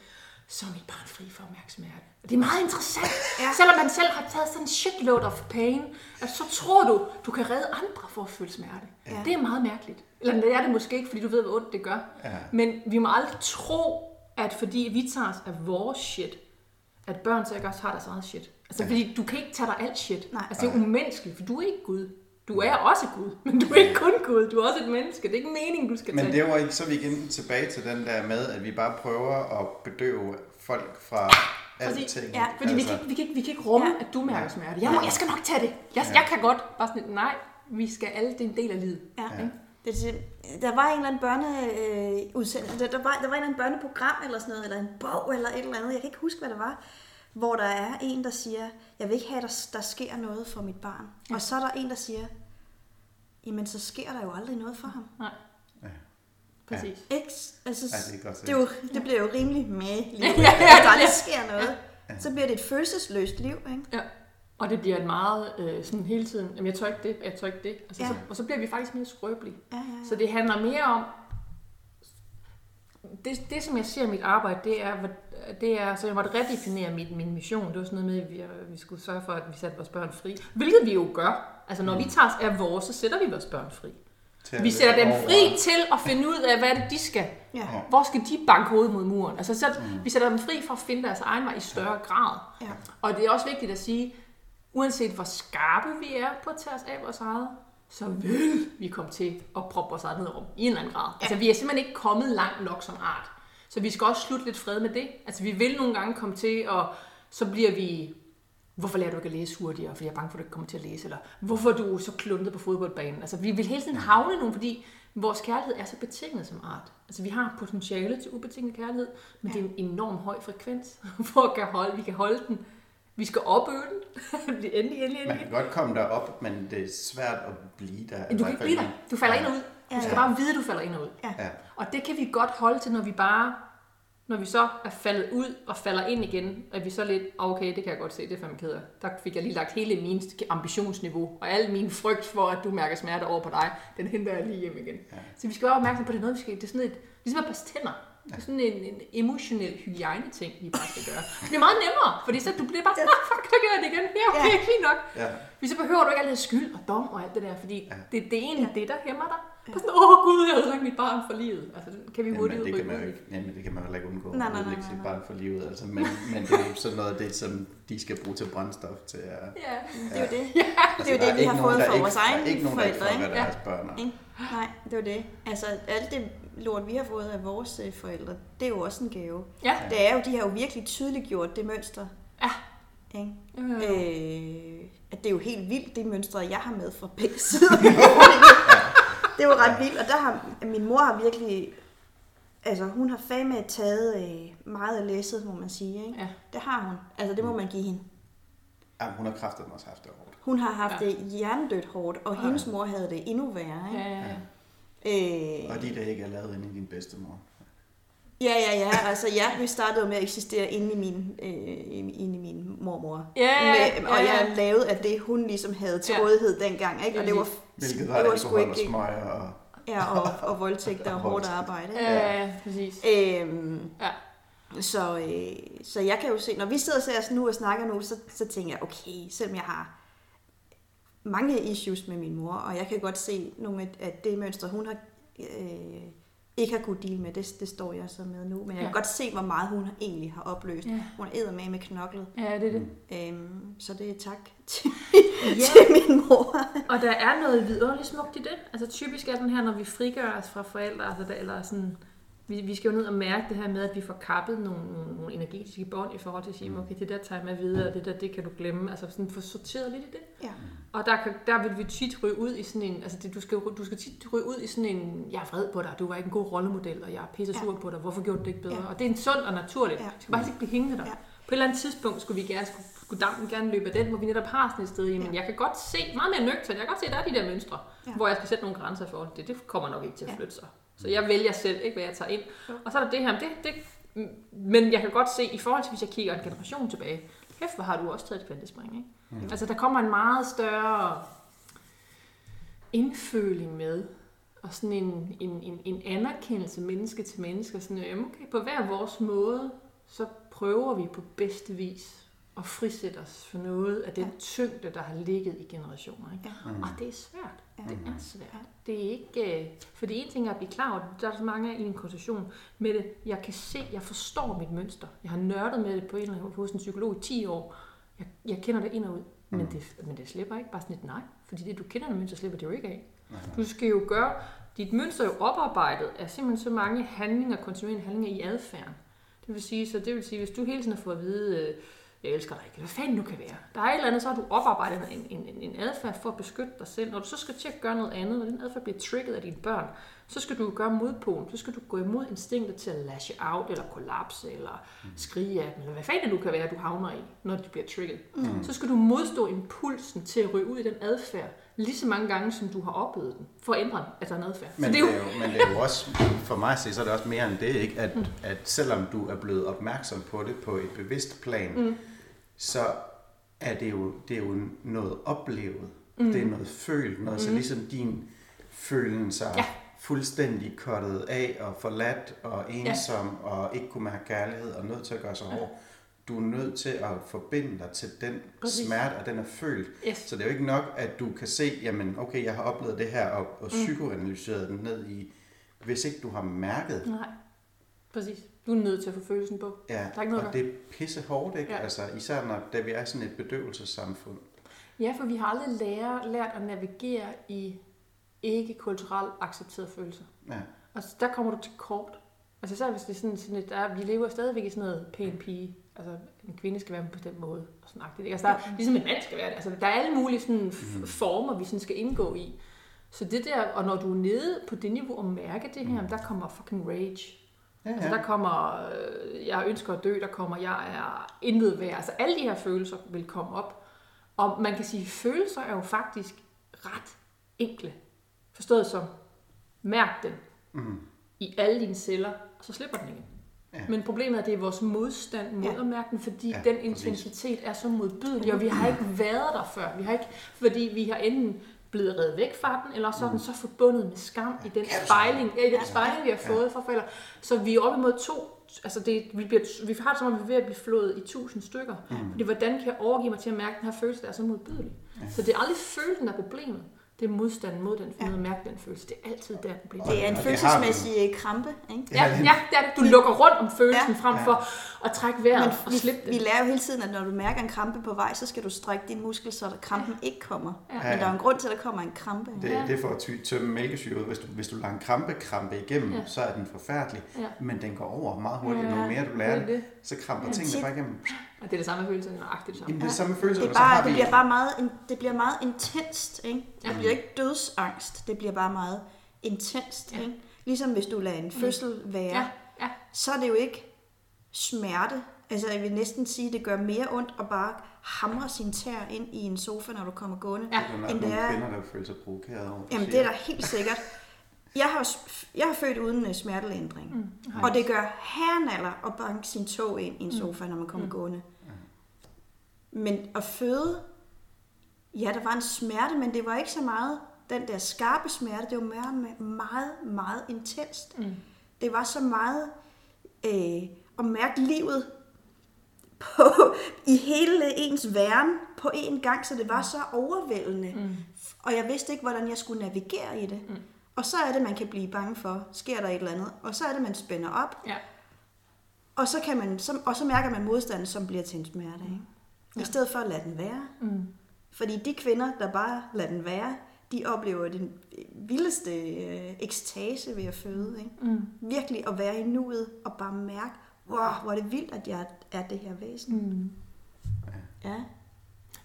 så er mit barn fri for at mærke smerte. Og det er meget interessant. Ja. Selvom man selv har taget sådan en shitload of pain, at så tror du, du kan redde andre for at føle smerte. Ja. Det er meget mærkeligt. Eller det er det måske ikke, fordi du ved, hvor ondt det gør. Ja. Men vi må aldrig tro, at fordi vi tager os af vores shit, at børn så ikke også har deres eget shit. Altså, ja. fordi du kan ikke tage dig alt shit. Nej. Altså, det er umenneskeligt, for du er ikke Gud. Du er også Gud, men du er ikke kun Gud. Du er også et menneske. Det er ikke meningen, du skal Men tage. det var ikke så vi igen tilbage til den der med, at vi bare prøver at bedøve folk fra alting. ja, Fordi vi kan, ikke, vi, kan ikke, vi kan ikke rumme, ja. at du mærker smerte. Jeg, må, jeg skal nok tage det. Jeg, jeg kan godt. Bare sådan, nej, vi skal alle, det er en del af livet. Ja. Ja. ja. Det, er- der var en eller anden børneudsendelse, øh, udsendelse- der, der, var, der var en eller anden børneprogram eller sådan noget, eller en bog eller et eller andet, jeg kan ikke huske, hvad det var, hvor der er en, der siger, jeg vil ikke have, at der, der sker noget for mit barn. Ja. Og så er der en, der siger, jamen så sker der jo aldrig noget for ham. Nej. Ja. Præcis. Ikke? Altså, Ja, det det, er jo, det bliver jo rimelig med liv. Ja, ja, ja, ja, der ja. aldrig sker noget. Så bliver det et følelsesløst liv, ikke? Ja. Og det bliver et meget øh, sådan hele tiden, jamen jeg tør ikke det, jeg tør ikke det. Altså, Ja. så, og så bliver vi faktisk mere skrøbelige. Ja, ja, ja. Så det handler mere om, det, det som jeg ser i mit arbejde, det er, det er så jeg måtte redefinere min, min mission. Det var sådan noget med, at vi, vi skulle sørge for, at vi satte vores børn fri. Hvilket vi jo gør. Altså når vi tager os af vores, så sætter vi vores børn fri. Vi sætter dem over- fri til at finde ud af, hvad det de skal. Ja. Hvor skal de banke hovedet mod muren? Altså, så, vi sætter dem fri for at finde deres egen vej i større grad. Ja. Og det er også vigtigt at sige, uanset hvor skarpe vi er på at tage os af vores eget, så vil vi komme til at proppe vores eget ned rum i en eller anden grad. Ja. Altså, vi er simpelthen ikke kommet langt nok som art. Så vi skal også slutte lidt fred med det. Altså, vi vil nogle gange komme til, at så bliver vi Hvorfor lærer du ikke at læse hurtigere, fordi jeg er bange for, at du ikke kommer til at læse? Eller hvorfor er du så kluntet på fodboldbanen? Altså, vi vil hele tiden havne nogen, fordi vores kærlighed er så betinget som art. Altså, vi har potentiale til ubetinget kærlighed, men ja. det er en enorm høj frekvens, at kan holde, vi kan holde den. Vi skal opøve den. endelig, endelig, endelig. Man kan godt komme derop, men det er svært at blive der. Du kan ikke blive der. Du falder ind og ud. Du skal Ja. bare vide, at du falder ind og ud. Ja. Ja. Og det kan vi godt holde til, når vi bare, når vi så er faldet ud og falder ind igen, at vi så lidt, "Ah, okay, det kan jeg godt se, det er fandme ked af. Der fik jeg lige lagt hele min ambitionsniveau, og al min frygt for, at du mærker smerte over på dig, den henter jeg lige hjem igen. Ja. Så vi skal være opmærksom på, det noget, vi skal, det er sådan et, ligesom at børste tænder. Det er sådan en, en emotionel hygiejne-ting, vi bare skal gøre. Det er meget nemmere, fordi så du bliver bare, ah, fuck, der gør jeg det igen. Ja, okay, Ja. fint nok. Ja. Fordi så behøver du ikke altid skyld og dom og alt det der, fordi Ja. det, det er egentlig det, der hæmmer dig. På sådan, åh gud, jeg havde sagt mit barn for livet. Altså, kan vi Jamen, hurtigt det kan man jo ikke, jamen, det kan man jo heller ikke undgå. Nej, nej, nej, ikke sit nej, barn for livet. Altså, men, men det er jo sådan noget af det, som de skal bruge til brændstof til at... Ja. Det er jo det. Ja. Det er jo der det, vi ikke har fået der fra ikke- vores der er egne ikke nogen, der ikke forældre, får, ikke? hvad deres børn er. Ikke? Nej, det er jo det. Altså, alt det lort, vi har fået af vores øh, forældre, det er jo også en gave. Ja. Det er jo, de har jo virkelig tydeligt gjort det mønster. Ja. Ikke? Øh, at det er jo helt vildt, det mønstre, jeg har med fra begge sider. Det var ret vildt, og der har min mor har virkelig, altså hun har fandme taget øh, meget af læsset, må man sige. Ikke? Ja. Det har hun. Altså det må man give hende. Ja, hun har kraftet også haft det hårdt. Hun har haft Ja. ja. det hjernedødt hårdt, og hendes mor havde det endnu værre. Ikke? Ja, ja, ja. Øh, Og de der ikke er lavet inde i din bedstemor. Ja, ja, ja. Altså, ja, vi startede jo med at eksistere inde i min, øh, inde i min mormor. Ja, ja, med, og ja, ja. jeg lavede af det, hun ligesom havde til Ja. rådighed dengang. Ikke? Og det var, Hvilket var det var alkohol sgu og smøger og... Ja, og, og voldtægt og Og hårdt arbejde. Ja, Ikke? ja, ja, præcis. Øhm, Ja. så, øh, så jeg kan jo se, når vi sidder og ser nu og snakker nu, så, så tænker jeg, okay, selvom jeg har mange issues med min mor, og jeg kan godt se nogle af, af det mønster, hun har øh, ikke har kunne deal med, det, det står jeg så med nu. Men jeg kan Ja. godt se, hvor meget hun egentlig har opløst. Ja. Hun er med med knoklet. Ja, det er det. Øhm, så det er tak til, Ja. til min mor. Og der er noget vidunderligt smukt i det. Altså typisk er den her, når vi frigør os fra forældre, altså der, eller sådan, vi, vi skal jo ned og mærke det her med, at vi får kappet nogle, nogle, nogle energetiske bånd i forhold til at sige, okay, det der tager med videre, og det der, det kan du glemme. Altså sådan få sorteret lidt i det. Ja. Og der, kan, der vil vi tit ryge ud i sådan en, altså det, du, skal, du skal tit ryge ud i sådan en, jeg er vred på dig, du var ikke en god rollemodel, og jeg er pisse sur på dig, hvorfor gjorde du det ikke bedre? Ja. Og det er en sund og naturligt. Ja. Du skal bare ikke blive hængende der. Ja. På et eller andet tidspunkt skulle vi gerne, skulle, skulle dampen gerne løbe af den, hvor vi netop har sådan et sted, jamen Ja. jeg kan godt se, meget mere nøgternt, jeg kan godt se, der er de der mønstre, Ja. hvor jeg skal sætte nogle grænser for det. Det kommer nok ikke til at Ja. flytte sig. Så jeg vælger selv, ikke hvad jeg tager ind. Og så er der det her, det, det, men jeg kan godt se, i forhold til, hvis jeg kigger en generation tilbage, kæft, hvor har du også taget et kvantespring, ikke? Mm. Altså, der kommer en meget større indføling med, og sådan en, en, en, en anerkendelse menneske til menneske, sådan, jamen, okay, på hver vores måde, så prøver vi på bedste vis at frisætte os for noget af den Ja. tyngde, der har ligget i generationer. Ikke? Ja. Og det er svært. Ja. Det er svært. Det er ikke... Øh, fordi en ting er at blive klar over, der er så mange i en konsultation med det. Jeg kan se, jeg forstår mit mønster. Jeg har nørdet med det på en eller anden hos en psykolog i 10 år. Jeg, jeg kender det ind og ud. Men, Mm. det, men det slipper ikke bare sådan et nej. Fordi det, du kender det mønster, slipper det jo ikke af. Du skal jo gøre... Dit mønster er jo oparbejdet af simpelthen så mange handlinger, kontinuerlige handlinger i adfærden. Det vil sige, så det vil sige, hvis du hele tiden har fået at vide, øh, jeg elsker dig ikke, hvad fanden nu kan være. Der er et eller andet, så har du oparbejdet en, en, en, en adfærd for at beskytte dig selv. Når du så skal til at gøre noget andet, når den adfærd bliver trigget af dine børn, så skal du gøre modpolen. Så skal du gå imod instinktet til at lashe out, eller kollapse, eller skrige af dem, eller hvad fanden det nu kan være, du havner i, når de bliver trigget. Mm. Så skal du modstå impulsen til at ryge ud i den adfærd, lige så mange gange, som du har oplevet den, for at ændre, at der er en adfærd. Men så det, er jo, men det er jo også, for mig at se, så er det også mere end det, ikke? At, mm. at selvom du er blevet opmærksom på det på et bevidst plan, mm. Så er det jo, det er jo noget oplevet. Mm. Det er noget følt, noget, mm. så ligesom din følelser Ja. fuldstændig kottet af og forladt og ensom ja. og ikke kunne mærke kærlighed og nødt til at gøre sig hård. Du er nødt til at forbinde dig til den Præcis. Smerte, og den er følt. Yes. Så det er jo ikke nok, at du kan se, jamen okay, jeg har oplevet det her, og, og psykoanalyseret den ned i, hvis ikke du har mærket, Nej, præcis. Du er nødt til at få følelsen på. ja, Der er ikke noget og det er pisse hårdt, ikke? Ja. Altså, især når da vi er sådan et bedøvelsessamfund. Ja, for vi har aldrig lærer, lært at navigere i ikke kulturelt accepterede følelser. Ja. Og så der kommer du til kort. Altså så hvis det er sådan, sådan et, der, vi lever stadigvæk i sådan noget pæn pige. Altså en kvinde skal være på en bestemt måde. Og sådan agtigt, ikke? Altså der, er- ligesom en mand skal være det. Altså der er alle mulige sådan, f- former, vi sådan skal indgå i. Så det der, og når du er nede på det niveau og mærker det her, der kommer fucking rage. Ja, Altså ja. der kommer, øh, jeg ønsker at dø, der kommer, jeg er intet værd. Altså alle de her følelser vil komme op. Og man kan sige, at følelser er jo faktisk ret enkle. Forstået som, mærk den Mm. i alle dine celler, og så slipper den igen. Ja. Men problemet er, at det er vores modstand mod Ja. at mærke den, fordi Ja, den intensitet er så modbydelig, og vi har ikke været der før. Vi har ikke, fordi vi har enten blevet reddet væk fra den, eller så er den så forbundet med skam i den spejling, ja, i den spejling vi har fået fra forældre. Så vi er oppe imod to, altså det, vi, bliver, vi har det som om, vi er ved at blive flået i tusind stykker. Mm. Fordi hvordan kan jeg overgive mig til at mærke den her følelse, der er så modbydelig? Ja. Så det er aldrig følelsen, der er problemet. Det er modstanden mod den, ja. at mærke den følelse. Det er altid der, den bliver. Det er en følelsesmæssig øh, krampe, ikke? Ja, ja, det er det. Du lukker rundt om følelsen Ja. ja. frem for at trække vejret og vi, slippe vi det. lærer jo hele tiden, at når du mærker en krampe på vej, så skal du strække din muskel, så der krampen ikke kommer. Ja. Men der er jo en grund til, at der kommer en krampe. Det, Ja. det er for at ty- tømme mælkesyre ud. Hvis du, hvis du lader en krampe krampe igennem, Ja. ja. så er den forfærdelig. Ja. Men den går over meget hurtigt. Ja, Jo mere du det lærer er det, det. så kramper Ja, tingene bare igennem. Og det er det samme følelse, nøjagtigt det samme. Jamen, det er samme følelse, Det, og er bare, det vi... bliver bare meget, det bliver meget intenst, ikke? Det Ja. bliver ikke dødsangst, det bliver bare meget intenst, Ja. ikke? Ligesom hvis du lader en fødsel være, Ja, ja. så er det jo ikke smerte. Altså jeg vil næsten sige, at det gør mere ondt at bare hamre sin tær ind i en sofa, når du kommer gående. Ja. Er end det nogle er- kvinder, der føler sig provokeret over. Jamen det er der helt sikkert. Jeg har, jeg har født uden øh, smertelindring. Mm. Og det gør herrenaller at banke sin tog ind i en sofa, når man kommer mm. gående. Men at føde, ja, der var en smerte, men det var ikke så meget den der skarpe smerte. Det var mere, meget, meget intenst. Mm. Det var så meget øh, at mærke livet på, i hele ens væren på én gang, så det var så overvældende. Mm. Og jeg vidste ikke, hvordan jeg skulle navigere i det. Mm. Og så er det, man kan blive bange for, sker der et eller andet. Og så er det, man spænder op. Ja. Og så, kan man, så, og så mærker man modstanden, som bliver til en smerte. Ikke? I Ja. stedet for at lade den være. Mm. Fordi de kvinder, der bare lader den være, de oplever den vildeste øh, ekstase ved at føde. Ikke? Mm. Virkelig at være i nuet og bare mærke, wow, hvor er det vildt, at jeg er det her væsen. Mm. Ja.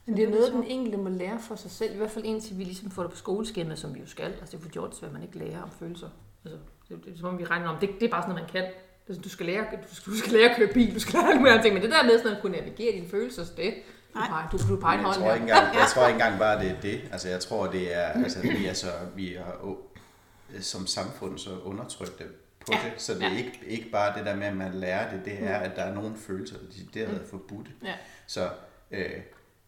Men det er noget, den enkelte må lære for sig selv, i hvert fald indtil vi ligesom får det på skoleskemaet, som vi jo skal. Altså det er for George, hvad man ikke lærer om følelser. Altså, det, det, er som om vi regner om, det, det er bare sådan noget, man kan. Det er sådan, Du skal, lære, du, skal, du skal lære at køre bil, du skal lære alle mulige andre ting, men det der med sådan at kunne navigere dine følelser, så det, du, Nej. peger- du, du peger en hånd tror ikke engang, jeg tror ikke engang bare, det er det. Altså, jeg tror, det er, altså, vi er så, vi er som samfund så undertrykte på Ja, det, så det er ja. ikke, ikke bare det der med, at man lærer det, det er, at der er nogle følelser, der er forbudte. Ja. Så øh,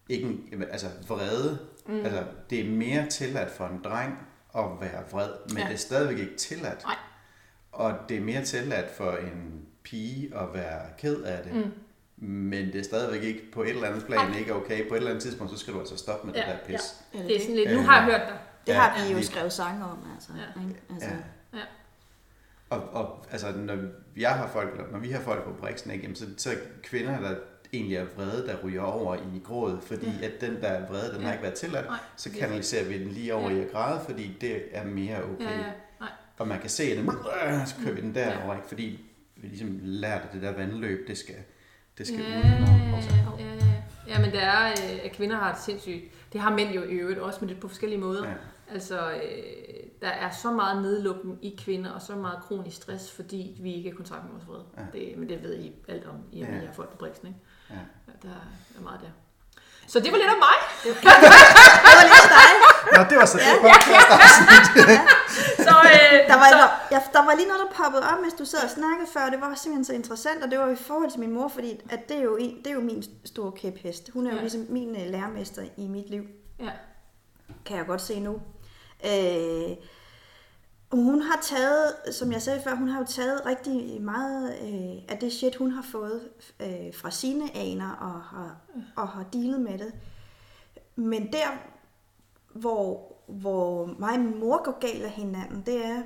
ikke en, altså vrede, mm. altså det er mere tilladt for en dreng at være vred, men Ja. det er stadigvæk ikke tilladt. Nej. Og det er mere tilladt for en pige at være ked af det. Mm. Men det er stadigvæk ikke på et eller andet plan Nej. ikke okay. På et eller andet tidspunkt, så skal du altså stoppe med Ja, det der pis. Ja, Det er sådan lidt, nu Øh. har jeg hørt dig. Det Ja, har vi jo lige- skrevet sange om, altså. Ja. Ikke? altså Ja. Ja. Og, og altså, når jeg har folk, eller når vi har folk på Brixen, ikke, jamen, så, så er kvinder, der egentlig er vrede, der ryger over i gråd, fordi ja. at den, der er vrede, den Ja. har ikke været tilladt, Nej, så er kanaliserer vi den lige over Ja. i at græde, fordi det er mere okay. Ja, ja. Nej. Og man kan se, at den, øh, så kører vi den derover, Ja. ikke? fordi vi ligesom lærte, at det der vandløb, det skal, det skal Ja, ud. ja, ja, ja. ja, men det er, øh, at kvinder har det sindssygt. Det har mænd jo i øvrigt også, men det er på forskellige måder. Ja. Altså, øh, der er så meget nedlukning i kvinder, og så meget kronisk stress, fordi vi ikke er i kontakt med vores vrede. Ja. Det, men det ved I alt om, i med, Ja. at I har folk på Brixen, ikke? Ja. Ja, Der er meget der. Så det var lidt om mig. Det var lidt dig. Nå, det var så det podcast Så, øh, Der var, så, der, ja, der var lige noget, der poppede op, mens du sad og snakkede før, det var simpelthen så interessant, og det var i forhold til min mor, fordi at det, er jo en, det er jo min store kæphest. Hun er jo Ja. ligesom min øh, lærermester i mit liv, ja. kan jeg godt se nu. Øh, hun har taget, som jeg sagde før, hun har jo taget rigtig meget øh, af det shit, hun har fået øh, fra sine aner og har, og har dealet med det. Men der, hvor, hvor mig og min mor går galt af hinanden, det er,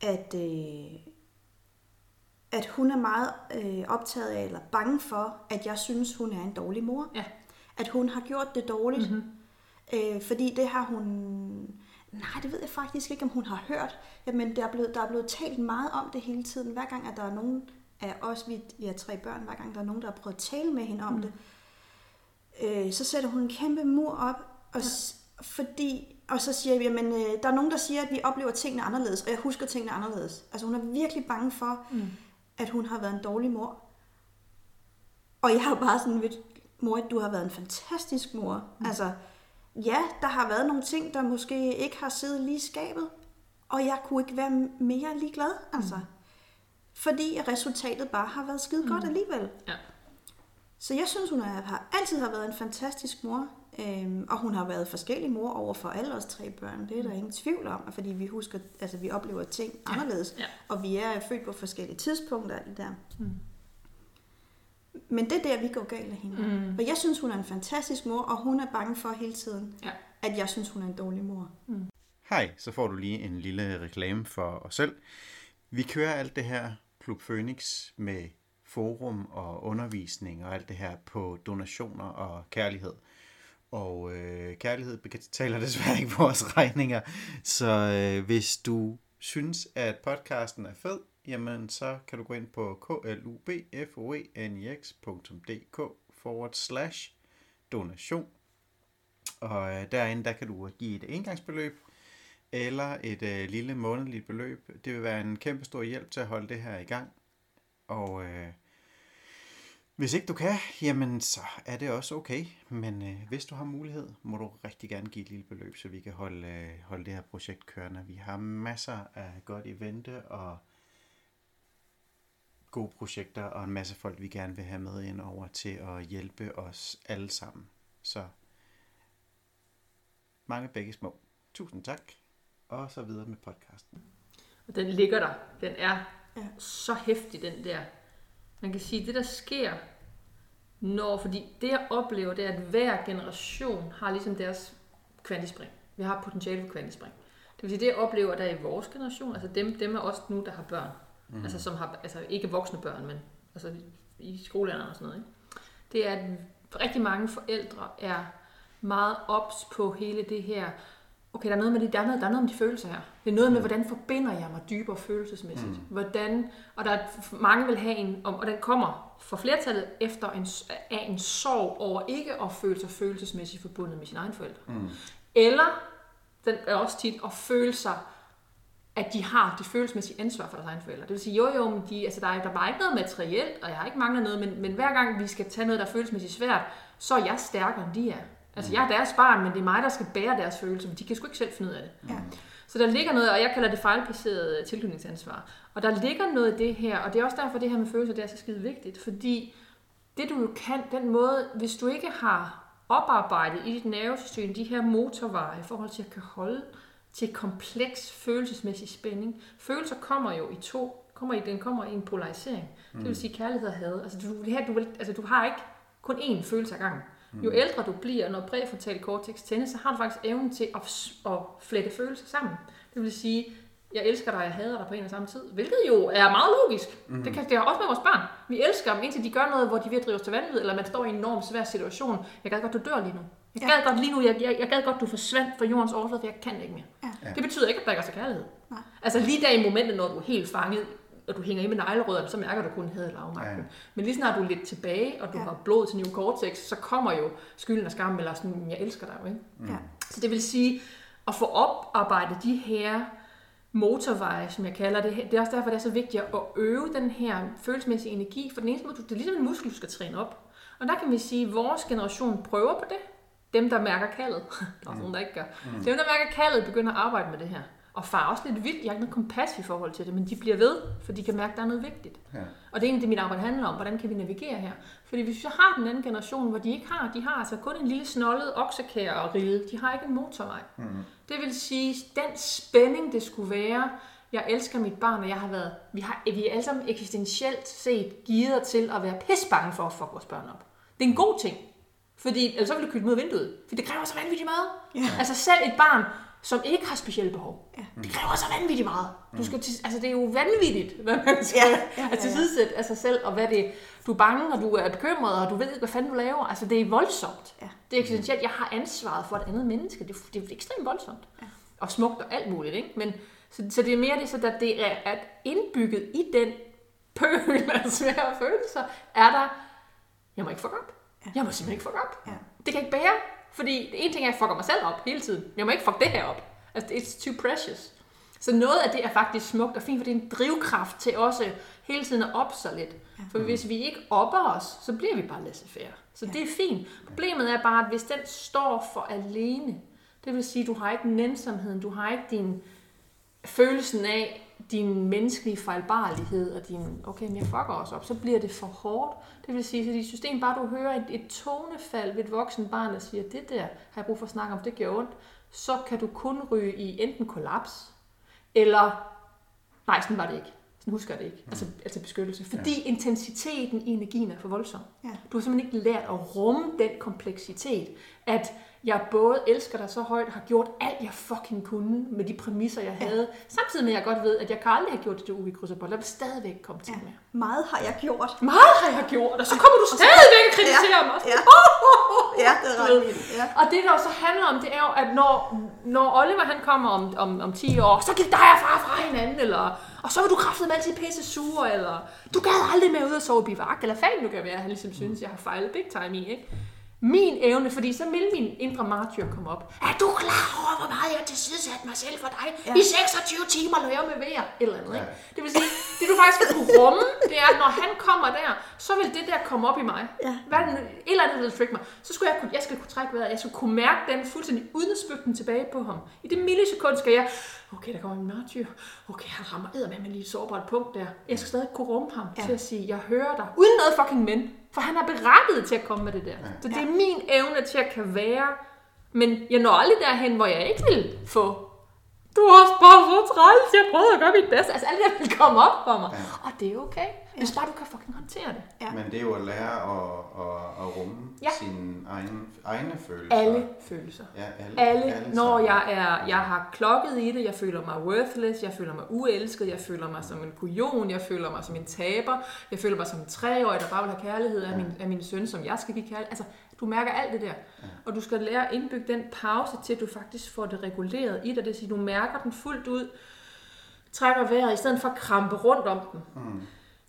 at, øh, at hun er meget øh, optaget af, eller bange for, at jeg synes, hun er en dårlig mor. Ja. At hun har gjort det dårligt. Mm-hmm. Øh, fordi det har hun... Nej, det ved jeg faktisk ikke, om hun har hørt. Jamen, der er, blevet, der er blevet talt meget om det hele tiden. Hver gang, at der er nogen af os, vi, vi har tre børn, hver gang der er nogen, der har prøvet at tale med hende om mm. det, øh, så sætter hun en kæmpe mur op, og, ja. fordi, og så siger vi, jamen, øh, der er nogen, der siger, at vi oplever tingene anderledes, og jeg husker tingene anderledes. Altså hun er virkelig bange for, mm. at hun har været en dårlig mor. Og jeg har bare sådan, ved, mor, du har været en fantastisk mor. Mm. Altså, ja, der har været nogle ting, der måske ikke har siddet lige i skabet, og jeg kunne ikke være mere ligeglad, altså. Mm. Fordi resultatet bare har været skide godt alligevel. Ja. Så jeg synes, hun har altid har været en fantastisk mor. Øhm, og hun har været forskellig mor over for alle os tre børn. Det er der ingen tvivl om, fordi vi husker, altså vi oplever ting anderledes. Ja. Og vi er født på forskellige tidspunkter. alt Det der. Mm. Men det er der, vi går galt af hende. Mm. Og jeg synes, hun er en fantastisk mor, og hun er bange for hele tiden, Ja. at jeg synes, hun er en dårlig mor. Hej, så får du lige en lille reklame for os selv. Vi kører alt det her Klub Phoenix med forum og undervisning og alt det her på donationer og kærlighed. Og øh, kærlighed betaler desværre ikke vores regninger. Så øh, hvis du synes, at podcasten er fed, jamen så kan du gå ind på klubfoenix.dk e forward slash donation. Og øh, derinde, der kan du give et engangsbeløb, eller et øh, lille månedligt beløb. Det vil være en kæmpe stor hjælp til at holde det her i gang. Og øh, hvis ikke du kan, jamen så er det også okay. Men øh, hvis du har mulighed, må du rigtig gerne give et lille beløb, så vi kan holde, øh, holde det her projekt kørende. Vi har masser af godt i vente og gode projekter og en masse folk, vi gerne vil have med ind over til at hjælpe os alle sammen. Så mange begge små. Tusind tak. Og så videre med podcasten. Og den ligger der. Den er Ja. så hæftig, den der. Man kan sige, det der sker, når, fordi det jeg oplever, det er, at hver generation har ligesom deres kvantespring. Vi har potentiale for kvantespring. Det vil sige, det jeg oplever, der er i vores generation, altså dem, dem af os nu, der har børn, mm. altså som har, altså ikke voksne børn, men altså i skolealderen og sådan noget, ikke? det er, at rigtig mange forældre er meget ops på hele det her, okay, der er noget med, det, der er noget, der er noget med de følelser her. Det er noget med, hvordan forbinder jeg mig dybere følelsesmæssigt. Mm. Hvordan, og der er, mange vil have en, og den kommer for flertallet efter en, af en sorg over ikke at føle sig følelsesmæssigt forbundet med sine egne forældre. Mm. Eller den er også tit at føle sig, at de har det følelsesmæssige ansvar for deres egne forældre. Det vil sige, jo jo, men de, altså der, er, der var ikke noget materielt, og jeg har ikke manglet noget, men, men hver gang vi skal tage noget, der er følelsesmæssigt svært, så er jeg stærkere, end de er. Altså jeg er deres barn, men det er mig, der skal bære deres følelser, men de kan sgu ikke selv finde ud af det. Ja. Så der ligger noget, og jeg kalder det fejlplaceret tilknytningsansvar. Og der ligger noget i det her, og det er også derfor, det her med følelser, det er så skide vigtigt, fordi det du jo kan, den måde, hvis du ikke har oparbejdet i dit nervesystem de her motorveje i forhold til at kan holde til kompleks følelsesmæssig spænding. Følelser kommer jo i to, kommer i, den kommer i en polarisering. Mm. Det vil sige kærlighed og had. Altså du, her, du, vil, altså, du har ikke kun én følelse ad gangen. Jo ældre du bliver, når præfrontal cortex tændes, så har du faktisk evnen til at, at flette følelser sammen. Det vil sige, jeg elsker dig, jeg hader dig på en og samme tid. Hvilket jo er meget logisk. Mm. Det kan det er også med vores børn. Vi elsker dem, indtil de gør noget, hvor de ved at drive os til vanvid, eller man står i en enormt svær situation. Jeg gad godt, du dør lige nu. Jeg Ja. gad godt lige nu, jeg, jeg, jeg gad godt, du forsvandt fra jordens overflade, for jeg kan det ikke mere. Ja. Det betyder ikke, at der ikke er så kærlighed. Nej. Altså lige der i momentet, når du er helt fanget, og du hænger i med neglerødderne, så mærker du kun had eller afmagten. Ja. Men lige snart du er lidt tilbage, og du Ja. har blod til neocortex, så kommer jo skylden og skammen, eller sådan, jeg elsker dig jo, ikke? Ja. Så det vil sige, at få oparbejdet de her motorveje, som jeg kalder det, det er også derfor, det er så vigtigt at øve den her følelsesmæssige energi, for den eneste måde, det er ligesom en muskel, du skal træne op. Og der kan vi sige, at vores generation prøver på det. Dem, der mærker kaldet. Der er også nogen, der ikke gør. Dem, der mærker kaldet, begynder at arbejde med det her. Og far er også lidt vildt. Jeg har ikke noget kompas i forhold til det, men de bliver ved, for de kan mærke, at der er noget vigtigt. Ja. Og det er egentlig det, mit arbejde handler om. Hvordan kan vi navigere her? Fordi hvis vi har den anden generation, hvor de ikke har, de har altså kun en lille snollet oksekær og rille. De har ikke en motorvej. Mm. Det vil sige, den spænding, det skulle være, jeg elsker mit barn, og jeg har været, vi, har, vi er alle sammen eksistentielt set givet til at være pisbange for at fuck vores børn op. Det er en god ting. Fordi ellers så vil du kylde ud af vinduet. For det kræver så vanvittigt meget. Ja. Altså selv et barn, som ikke har specielle behov. Ja. Det kræver så vanvittigt meget. Du skal til, altså det er jo vanvittigt, hvad man skal Ja, ja, ja, ja, tilsidesætte af sig selv, og hvad det du er bange, og du er bekymret, og du ved ikke, hvad fanden du laver. Altså det er voldsomt. Ja. Det er eksistentielt. Jeg har ansvaret for et andet menneske. Det, er- det er ekstremt voldsomt. Ja. Og smukt og alt muligt, ikke? Men, så, så det er mere det, så at det er at indbygget i den pøl af svære følelser, er der, jeg må ikke fuck op. Ja. Jeg må simpelthen ikke fuck op. Ja. Det kan jeg ikke bære, fordi det ene ting er, at jeg fucker mig selv op hele tiden. Jeg må ikke fuck det her op. Altså, it's too precious. Så noget af det er faktisk smukt og fint, for det er en drivkraft til også hele tiden at oppe sig lidt. For hvis vi ikke opper os, så bliver vi bare laissez-faire. Så det er fint. Problemet er bare, at hvis den står for alene, det vil sige, at du har ikke nænsomheden, du har ikke din følelsen af din menneskelige fejlbarlighed og din, okay, men jeg fucker også op, så bliver det for hårdt. Det vil sige, at dit system, bare du hører et, et tonefald ved et voksen barn, der siger, det der har jeg brug for at snakke om, det gør ondt, så kan du kun ryge i enten kollaps, eller, nej, sådan var det ikke. Sådan husker jeg det ikke. Altså, altså beskyttelse. Fordi ja. intensiteten i energien er for voldsom. Ja. Du har simpelthen ikke lært at rumme den kompleksitet, at jeg både elsker dig så højt, har gjort alt, jeg fucking kunne med de præmisser, jeg havde. Samtidig med, at jeg godt ved, at jeg kan aldrig have gjort det, du krydser på. Jeg vil stadigvæk komme til Ja. med. Meget har jeg gjort. Meget har jeg gjort, og så kommer du stadigvæk og kritiserer Ja, mig. ja. Ja, det er ret. Ja. Og det, der så handler om, det er jo, at når, når Oliver han kommer om, om, om 10 år, så gik dig og far fra hinanden, eller, og så vil du kraftedeme altid pisse sure, eller du gad aldrig med ud og sove i bivak, eller fanden du kan være, han ligesom synes, jeg har fejlet big time i, ikke? Min evne, fordi så vil min indre martyr komme op. Er du klar over, hvor meget jeg har tilsidesat mig selv for dig? Ja. I 26 timer lå jeg med vejr, et eller andet, ikke? Ja. Det vil sige, det du faktisk kunne rumme, det er, at når han kommer der, så vil det der komme op i mig. Ja. Hvad det, et eller andet vil trick mig. Så skulle jeg, kunne, jeg skal kunne trække vejret. Jeg skal kunne mærke den fuldstændig uden at den tilbage på ham. I det millisekund skal jeg, okay, der kommer en martyr. Okay, han rammer eddermame med lige et sårbart punkt der. Jeg skal stadig kunne rumme ham Ja. ja. til at sige, jeg hører dig. Uden noget fucking men. For han er berettiget til at komme med det der. Så det er min evne til at kan være. Men jeg når aldrig derhen, hvor jeg ikke vil få du er også bare så træls, jeg prøvede at gøre mit bedste. Altså alt det der vil komme op for mig. Ja. Og det er okay, hvis bare du kan fucking håndtere det. Ja. Men det er jo at lære at, at, at rumme Ja. sine egne, egne følelser. Alle følelser. Ja, alle. Alle, når sammen. jeg er, jeg har klokket i det, jeg føler mig worthless, jeg føler mig uelsket, jeg føler mig som en kujon, jeg føler mig som en taber, jeg føler mig som en treårig, der bare vil have kærlighed af min, af min søn, som jeg skal give kærlighed. Altså, du mærker alt det der. Og du skal lære at indbygge den pause til, at du faktisk får det reguleret i dig. Det vil sige, du mærker den fuldt ud, trækker vejret, i stedet for at krampe rundt om den. Mm.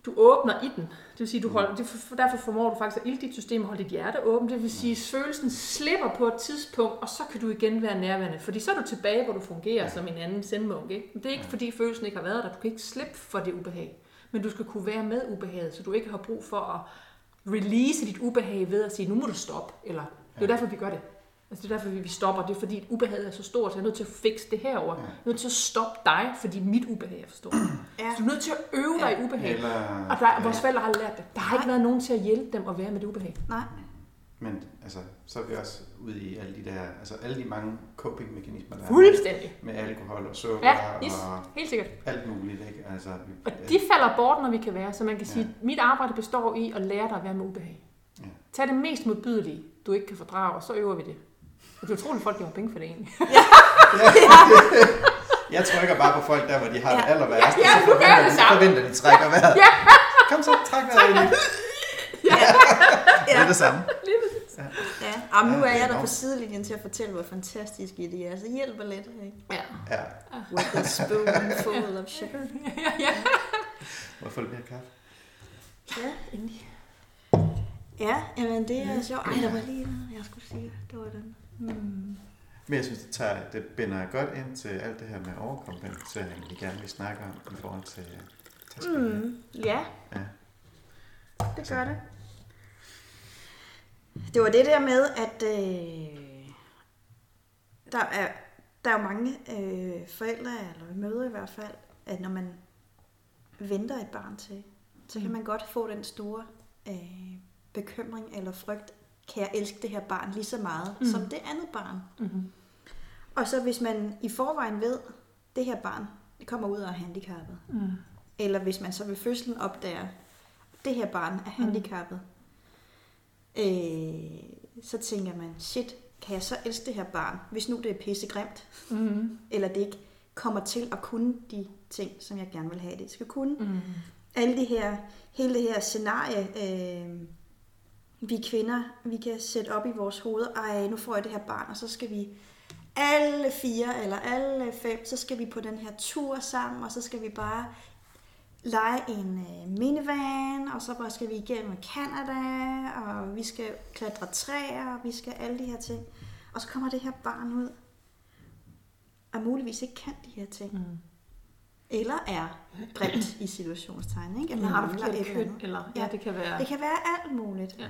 Du åbner i den. Det vil sige, du holder, det, for- derfor formår du faktisk at ilde dit system og holde dit hjerte åbent. Det vil sige, at følelsen slipper på et tidspunkt, og så kan du igen være nærværende. Fordi så er du tilbage, hvor du fungerer ja. som en anden sendmunk. Ikke? Men det er ikke, fordi følelsen ikke har været der. Du kan ikke slippe for det ubehag. Men du skal kunne være med ubehaget, så du ikke har brug for at release dit ubehag ved at sige, nu må du stoppe. Eller, det er derfor, vi gør det. Altså, det er derfor, vi vi stopper. Det er fordi, ubehaget er så stort, så jeg er nødt til at fikse det herover. Jeg er nødt til at stoppe dig, fordi mit ubehag er for stort. Ja. Så du er nødt til at øve dig i ubehag. Eller, Og der, vores forældre har lært det. Der har ikke været nogen til at hjælpe dem at være med det ubehag. Nej. Men altså, så er vi også ude i alle de der, altså alle de mange coping-mekanismer, der er Fuldstændig. med alkohol og sukker Ja, yes, og helt sikkert. alt muligt, ikke? Altså, vi, Og de falder bort, når vi kan være. Så man kan sige, Ja. at mit arbejde består i at lære dig at være med ubehag. Ja. Tag det mest modbydelige. du ikke kan fordrage, og så øver vi det. Og det er utroligt, at folk giver penge for det egentlig. Jeg trykker bare på folk der, hvor de har det Ja. aller værste, Ja, så du gør forventer, det de, samme. forventer, de trækker vejret. Ja. Kom så, træk vejret ind. Det er det samme. Lige præcis. Ja, Jamen, nu Ja, er det jeg der på sidelinjen til at fortælle, hvor fantastiske de er. Så hjælper lidt, ikke? Ja. Ja, With a spoon full of sugar. ja, ja. må jeg få lidt mere kaffe? Ja, Endelig. ja jamen det er sjovt. Ej, der var lige noget, jeg skulle sige. Det var den. Hmm. Men jeg synes, det, tager, det binder godt ind til alt det her med overkompensering, vi gerne vil snakke om i forhold til testerne. Mm, ja, Ja. det gør det. Det var det der med, at øh, der, er, der er jo mange øh, forældre, eller mødre i hvert fald, at når man venter et barn til, så kan Mm. man godt få den store øh, bekymring eller frygt, kan jeg elske det her barn lige så meget Mm. mm. som det andet barn. Mm-hmm. Og så hvis man i forvejen ved, det her barn det kommer ud og er handicappet, Mm. eller hvis man så ved fødslen opdager, det her barn er handicappet, øh, så tænker man, shit, kan jeg så elske det her barn, hvis nu det er pissegrimt, Mm. eller det ikke kommer til at kunne de ting, som jeg gerne vil have, det skal kunne. Mm. Alle de her, hele det her scenarie, øh, vi kvinder, vi kan sætte op i vores hoveder, ej, nu får jeg det her barn, og så skal vi alle fire eller alle fem, så skal vi på den her tur sammen, og så skal vi bare lege en øh, minivan, og så bare skal vi igennem Canada, og vi skal klatre træer, og vi skal alle de her ting. Og så kommer det her barn ud, og muligvis ikke kan de her ting. Mm. Eller er grimt i situationstegn, ikke? Eller har du mangler forkert eller køn, eller ja, Ja. det kan være... Det kan være alt muligt. Ja.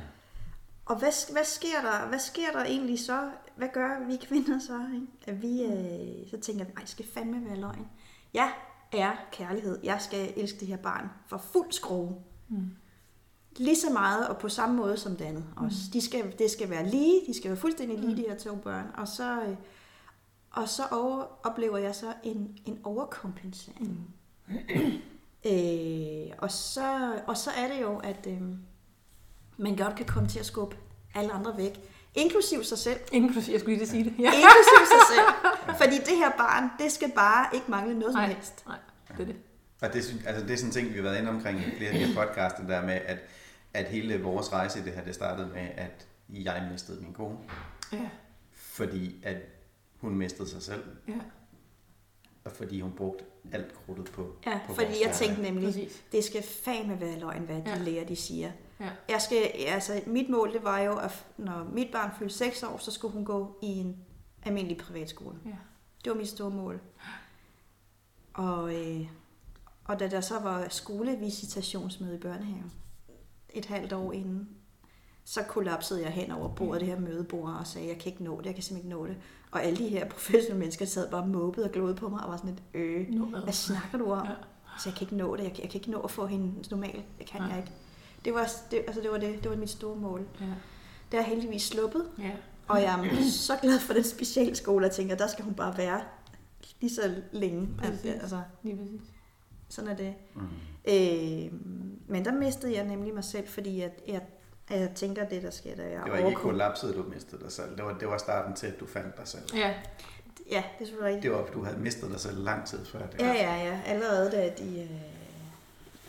Og hvad, hvad, sker der, hvad sker der egentlig så? Hvad gør vi kvinder så? Ikke? At vi, øh, så tænker nej, det skal fandme være løgn. Jeg er kærlighed. Jeg skal elske det her barn for fuld skrue. Mm. Lige så meget og på samme måde som det andet også. De skal, det skal være lige, de skal være fuldstændig lige, Mm. de her to børn. Og så, øh, og så over, oplever jeg så en, en overkompensering. Mm. Øh, og, så, og så er det jo, at øh, man godt kan komme til at skubbe alle andre væk. Inklusiv sig selv. Inklusive, jeg skulle lige sige det. Ja. Inklusiv sig selv. Fordi det her barn, det skal bare ikke mangle noget som Nej, helst. nej, det er det. Og det, synes- altså det er sådan en ting, vi har været inde omkring i flere af de her podcaster, der med, at, at hele vores rejse i det her, det startede med, at jeg mistede min kone, Ja, fordi at hun mistede sig selv, ja, og fordi hun brugte alt krudtet på, Ja, på fordi jeg tænkte nemlig, præcis. det skal fandme være løgn, hvad de Ja. læger, de siger. Ja. Jeg skal, altså, mit mål, det var jo, at når mit barn fyldte 6 år, så skulle hun gå i en almindelig privatskole. Ja. Det var mit store mål. Og, øh, og da der så var skolevisitationsmøde i børnehaven, et halvt år inden, så kollapsede jeg hen over bordet, det her mødebord, og sagde, jeg kan ikke nå det, jeg kan simpelthen ikke nå det. Og alle de her professionelle mennesker sad bare måbet og glodede på mig, og var sådan lidt, øh, hvad? snakker du om? Ja. Så jeg kan ikke nå det, jeg kan, jeg kan ikke nå at få hende normal, det kan Nej. jeg ikke. Det var, det, altså det var det, det var mit store mål. Ja, Det er heldigvis sluppet, ja. og jeg er så glad for den specialskole, jeg tænker, der skal hun bare være lige så længe. Præcis. Altså, Lige præcis. sådan er det. Mm. Øh, men der mistede jeg nemlig mig selv, fordi jeg, jeg, jeg tænker, at det der sker, der jeg Det var ikke overkom- kollapset, du mistede dig selv. Det var, det var starten til, at du fandt dig selv. Ja, Ja, det er selvfølgelig rigtigt. Det var, du havde mistet dig selv lang tid før det. Ja, ja, ja. Allerede da de øh,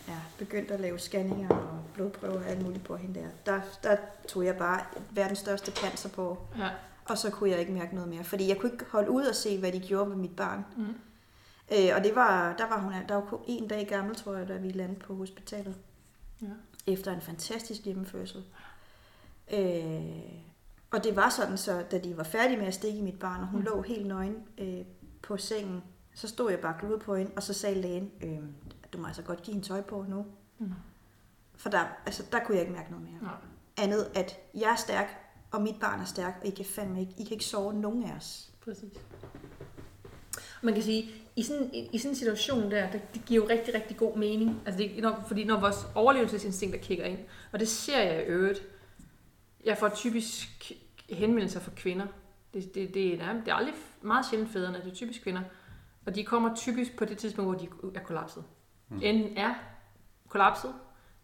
ja, begyndte at lave scanninger og blodprøver og alt muligt på hende der, der, der tog jeg bare verdens største panser på, ja. og så kunne jeg ikke mærke noget mere. Fordi jeg kunne ikke holde ud og se, hvad de gjorde med mit barn. Mm. Øh, og det var, der var hun der var kun en dag gammel, tror jeg, da vi landede på hospitalet. Ja. Efter en fantastisk hjemmefødsel. Øh, og det var sådan, så da de var færdige med at stikke i mit barn, og hun Mm. lå helt nøgen øh, på sengen, så stod jeg bare gludet på hende, og så sagde lægen, øh, du må altså godt give hende tøj på nu. Mm. For der, altså, der kunne jeg ikke mærke noget mere. Nej. Andet, at jeg er stærk, og mit barn er stærk, og I kan fandme ikke, I kan ikke sove nogen af os. Præcis. Man kan sige, i sådan, i, i sådan en situation der, det, det giver jo rigtig, rigtig god mening. Altså det, når, fordi når vores overlevelsesinstinkter kigger ind, og det ser jeg i øvrigt, jeg får typisk henvendelser fra kvinder. Det, det, det, er, det er aldrig meget sjældent fædrene, det er typisk kvinder. Og de kommer typisk på det tidspunkt, hvor de er kollapset. Mm. Enten er kollapset,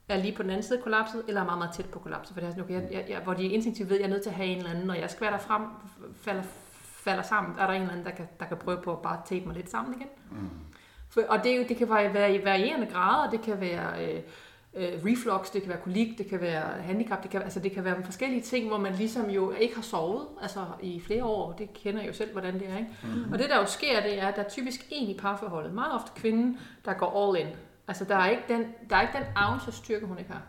er lige på den anden side kollapset, eller er meget, meget tæt på kollapset. For det er sådan, okay, jeg, jeg, jeg, hvor de instinktivt ved, at jeg er nødt til at have en eller anden, når jeg skvatter frem, falder, falder sammen, er der en eller anden, der kan, der kan prøve på at bare tape mig lidt sammen igen. Mm. For, og det, er jo- det kan være være i varierende grader, det kan være øh, øh, reflux, det kan være kolik, det kan være handicap, det kan, altså det kan være forskellige ting, hvor man ligesom jo ikke har sovet altså i flere år. Det kender jeg jo selv, hvordan det er. Ikke? Mm. Og det der jo sker, det er, at der er typisk en i parforholdet, meget ofte kvinden, der går all in. Altså der er ikke den, der er ikke den ounce af styrke, hun ikke har.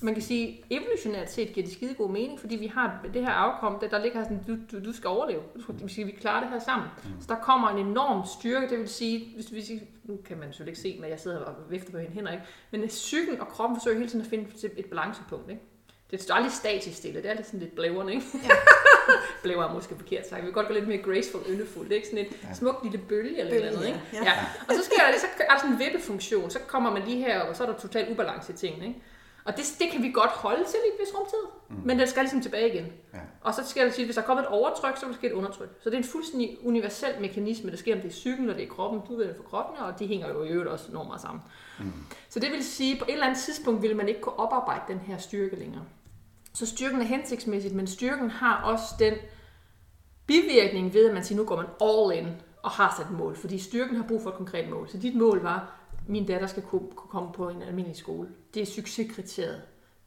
Man kan sige, evolutionært set giver det skide god mening, fordi vi har det her afkom, der, der ligger sådan, du, du, du skal overleve. Du skal, det vil sige, vi klarer det her sammen. Mm. Så der kommer en enorm styrke, det vil sige, hvis, hvis nu kan man selvfølgelig ikke se, men jeg sidder og vifter på hende hænder, ikke? men psyken og kroppen forsøger hele tiden at finde et balancepunkt. Ikke? Det er aldrig statisk stille, det er lidt sådan lidt blæverne, ikke? Ja. Blæver er måske forkert sagt. Vi vil godt gå lidt mere graceful, yndefuldt, ikke? Sådan et ja. smukt lille bølge eller Bølge, noget, ikke? ja. Ja. Og så sker der så er der sådan en vippefunktion, så kommer man lige her, og så er der total ubalance i tingene, ikke? Og det, det kan vi godt holde til i et vis rumtid, mm. men det skal ligesom tilbage igen. Ja. Og så skal det sige, at hvis der kommer et overtryk, så vil der ske et undertryk. Så det er en fuldstændig universel mekanisme, der sker, om det er psyken, eller det er kroppen. Du ved det for kroppen, og de hænger jo i øvrigt også enormt meget sammen. Mm. Så det vil sige, at på et eller andet tidspunkt ville man ikke kunne oparbejde den her styrke længere. Så styrken er hensigtsmæssigt, men styrken har også den bivirkning ved, at man siger, nu går man all in og har sat et mål. Fordi styrken har brug for et konkret mål. Så dit mål var, min datter skal kunne kunne komme på en almindelig skole. Det er succeskriteriet.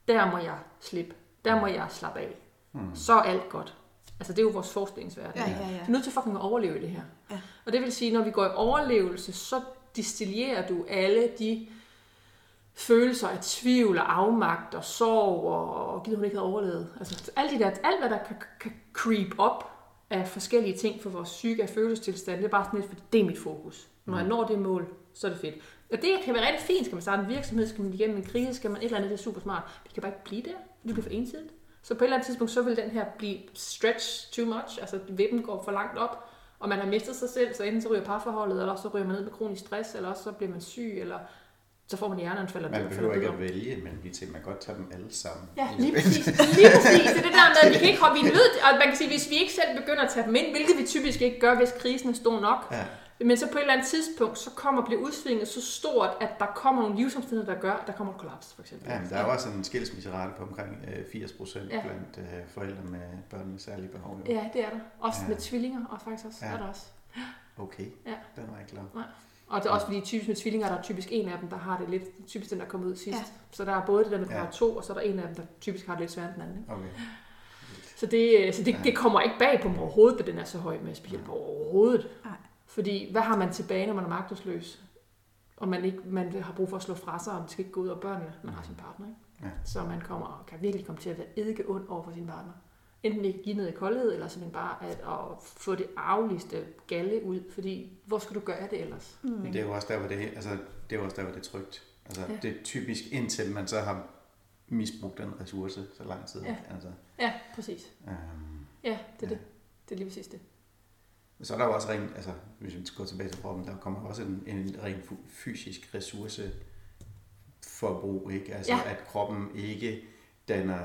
Der må jeg slippe. Der må jeg slappe af. Mm. Så er alt godt. Altså det er jo vores forestillingsverden. Ja, ja, ja. Du er nødt til fucking at overleve i det her. Ja. Og det vil sige, når vi går i overlevelse, så distillerer du alle de følelser af tvivl og afmagt og sorg og, og gider hun ikke have overlevet. Altså alt, de der, alt hvad der kan, kan creep op af forskellige ting for vores psyke og følelsestilstand, det er bare sådan lidt, fordi det er mit fokus. Når jeg når det mål, så er det fedt. Og det kan være rigtig fint. Skal man starte en virksomhed, skal man igennem en krise, skal man et eller andet, det er super smart. Vi kan bare ikke blive der. Det bliver for ensidigt. Så på et eller andet tidspunkt, så vil den her blive stretch too much. Altså vippen går for langt op, og man har mistet sig selv, så enten så ryger parforholdet, eller så ryger man ned med kronisk stress, eller også så bliver man syg, eller så får man hjerneanfald. Man behøver ikke at vælge mellem de ting. Man kan godt tage dem alle sammen. Ja, lige præcis. Lige præcis. Det er det der med, at vi kan ikke hoppe i nød. Og man kan sige, hvis vi ikke selv begynder at tage dem ind, hvilket vi typisk ikke gør, hvis krisen er stor nok, Ja. Men så på et eller andet tidspunkt, så kommer bliver udsvinget så stort, at der kommer nogle livsomstændigheder, der gør, at der kommer et kollaps, for eksempel. Ja, men der er jo også en skilsmisserate på omkring øh, 80 procent Ja. blandt øh, forældre med børn med særlige behov. jo. Ja, det er der. Også Ja. med tvillinger, og faktisk også. Ja. Ja. Er der også. Okay, Ja. den var jeg ikke klar. Og det er også fordi, typisk med tvillinger, der er typisk en af dem, der har det lidt, typisk den, der kommer ud sidst. Ja. Ja. Så der er både det der med Ja. par to, og så er der en af dem, der typisk har det lidt sværere end den anden. Ikke? Okay. Så, det, så det, Ja. det kommer ikke bag på mig overhovedet, at den er så høj med specielt på overhovedet. Nej. Fordi hvad har man tilbage, når man er magtesløs? Og man, ikke, man har brug for at slå fra sig, og man skal ikke gå ud af børnene. Man har sin partner, ikke? Ja. Så man kommer og kan virkelig komme til at være eddike ond over for sin partner. Enten ikke give noget i koldhed, eller simpelthen bare at, at få det arveligste galle ud. Fordi hvor skal du gøre det ellers? Mm. Men det er jo også der, hvor det, altså, det er også der, hvor det er trygt. Altså, Ja. Det er typisk indtil man så har misbrugt den ressource så lang tid. Ja. Altså, Ja, præcis. øhm, Ja, det er Ja. det. Det er lige præcis det. Så er der jo også rent, altså hvis vi går tilbage til kroppen, der kommer også en, en rent fysisk ressource forbrug, ikke? Altså Ja. at kroppen ikke danner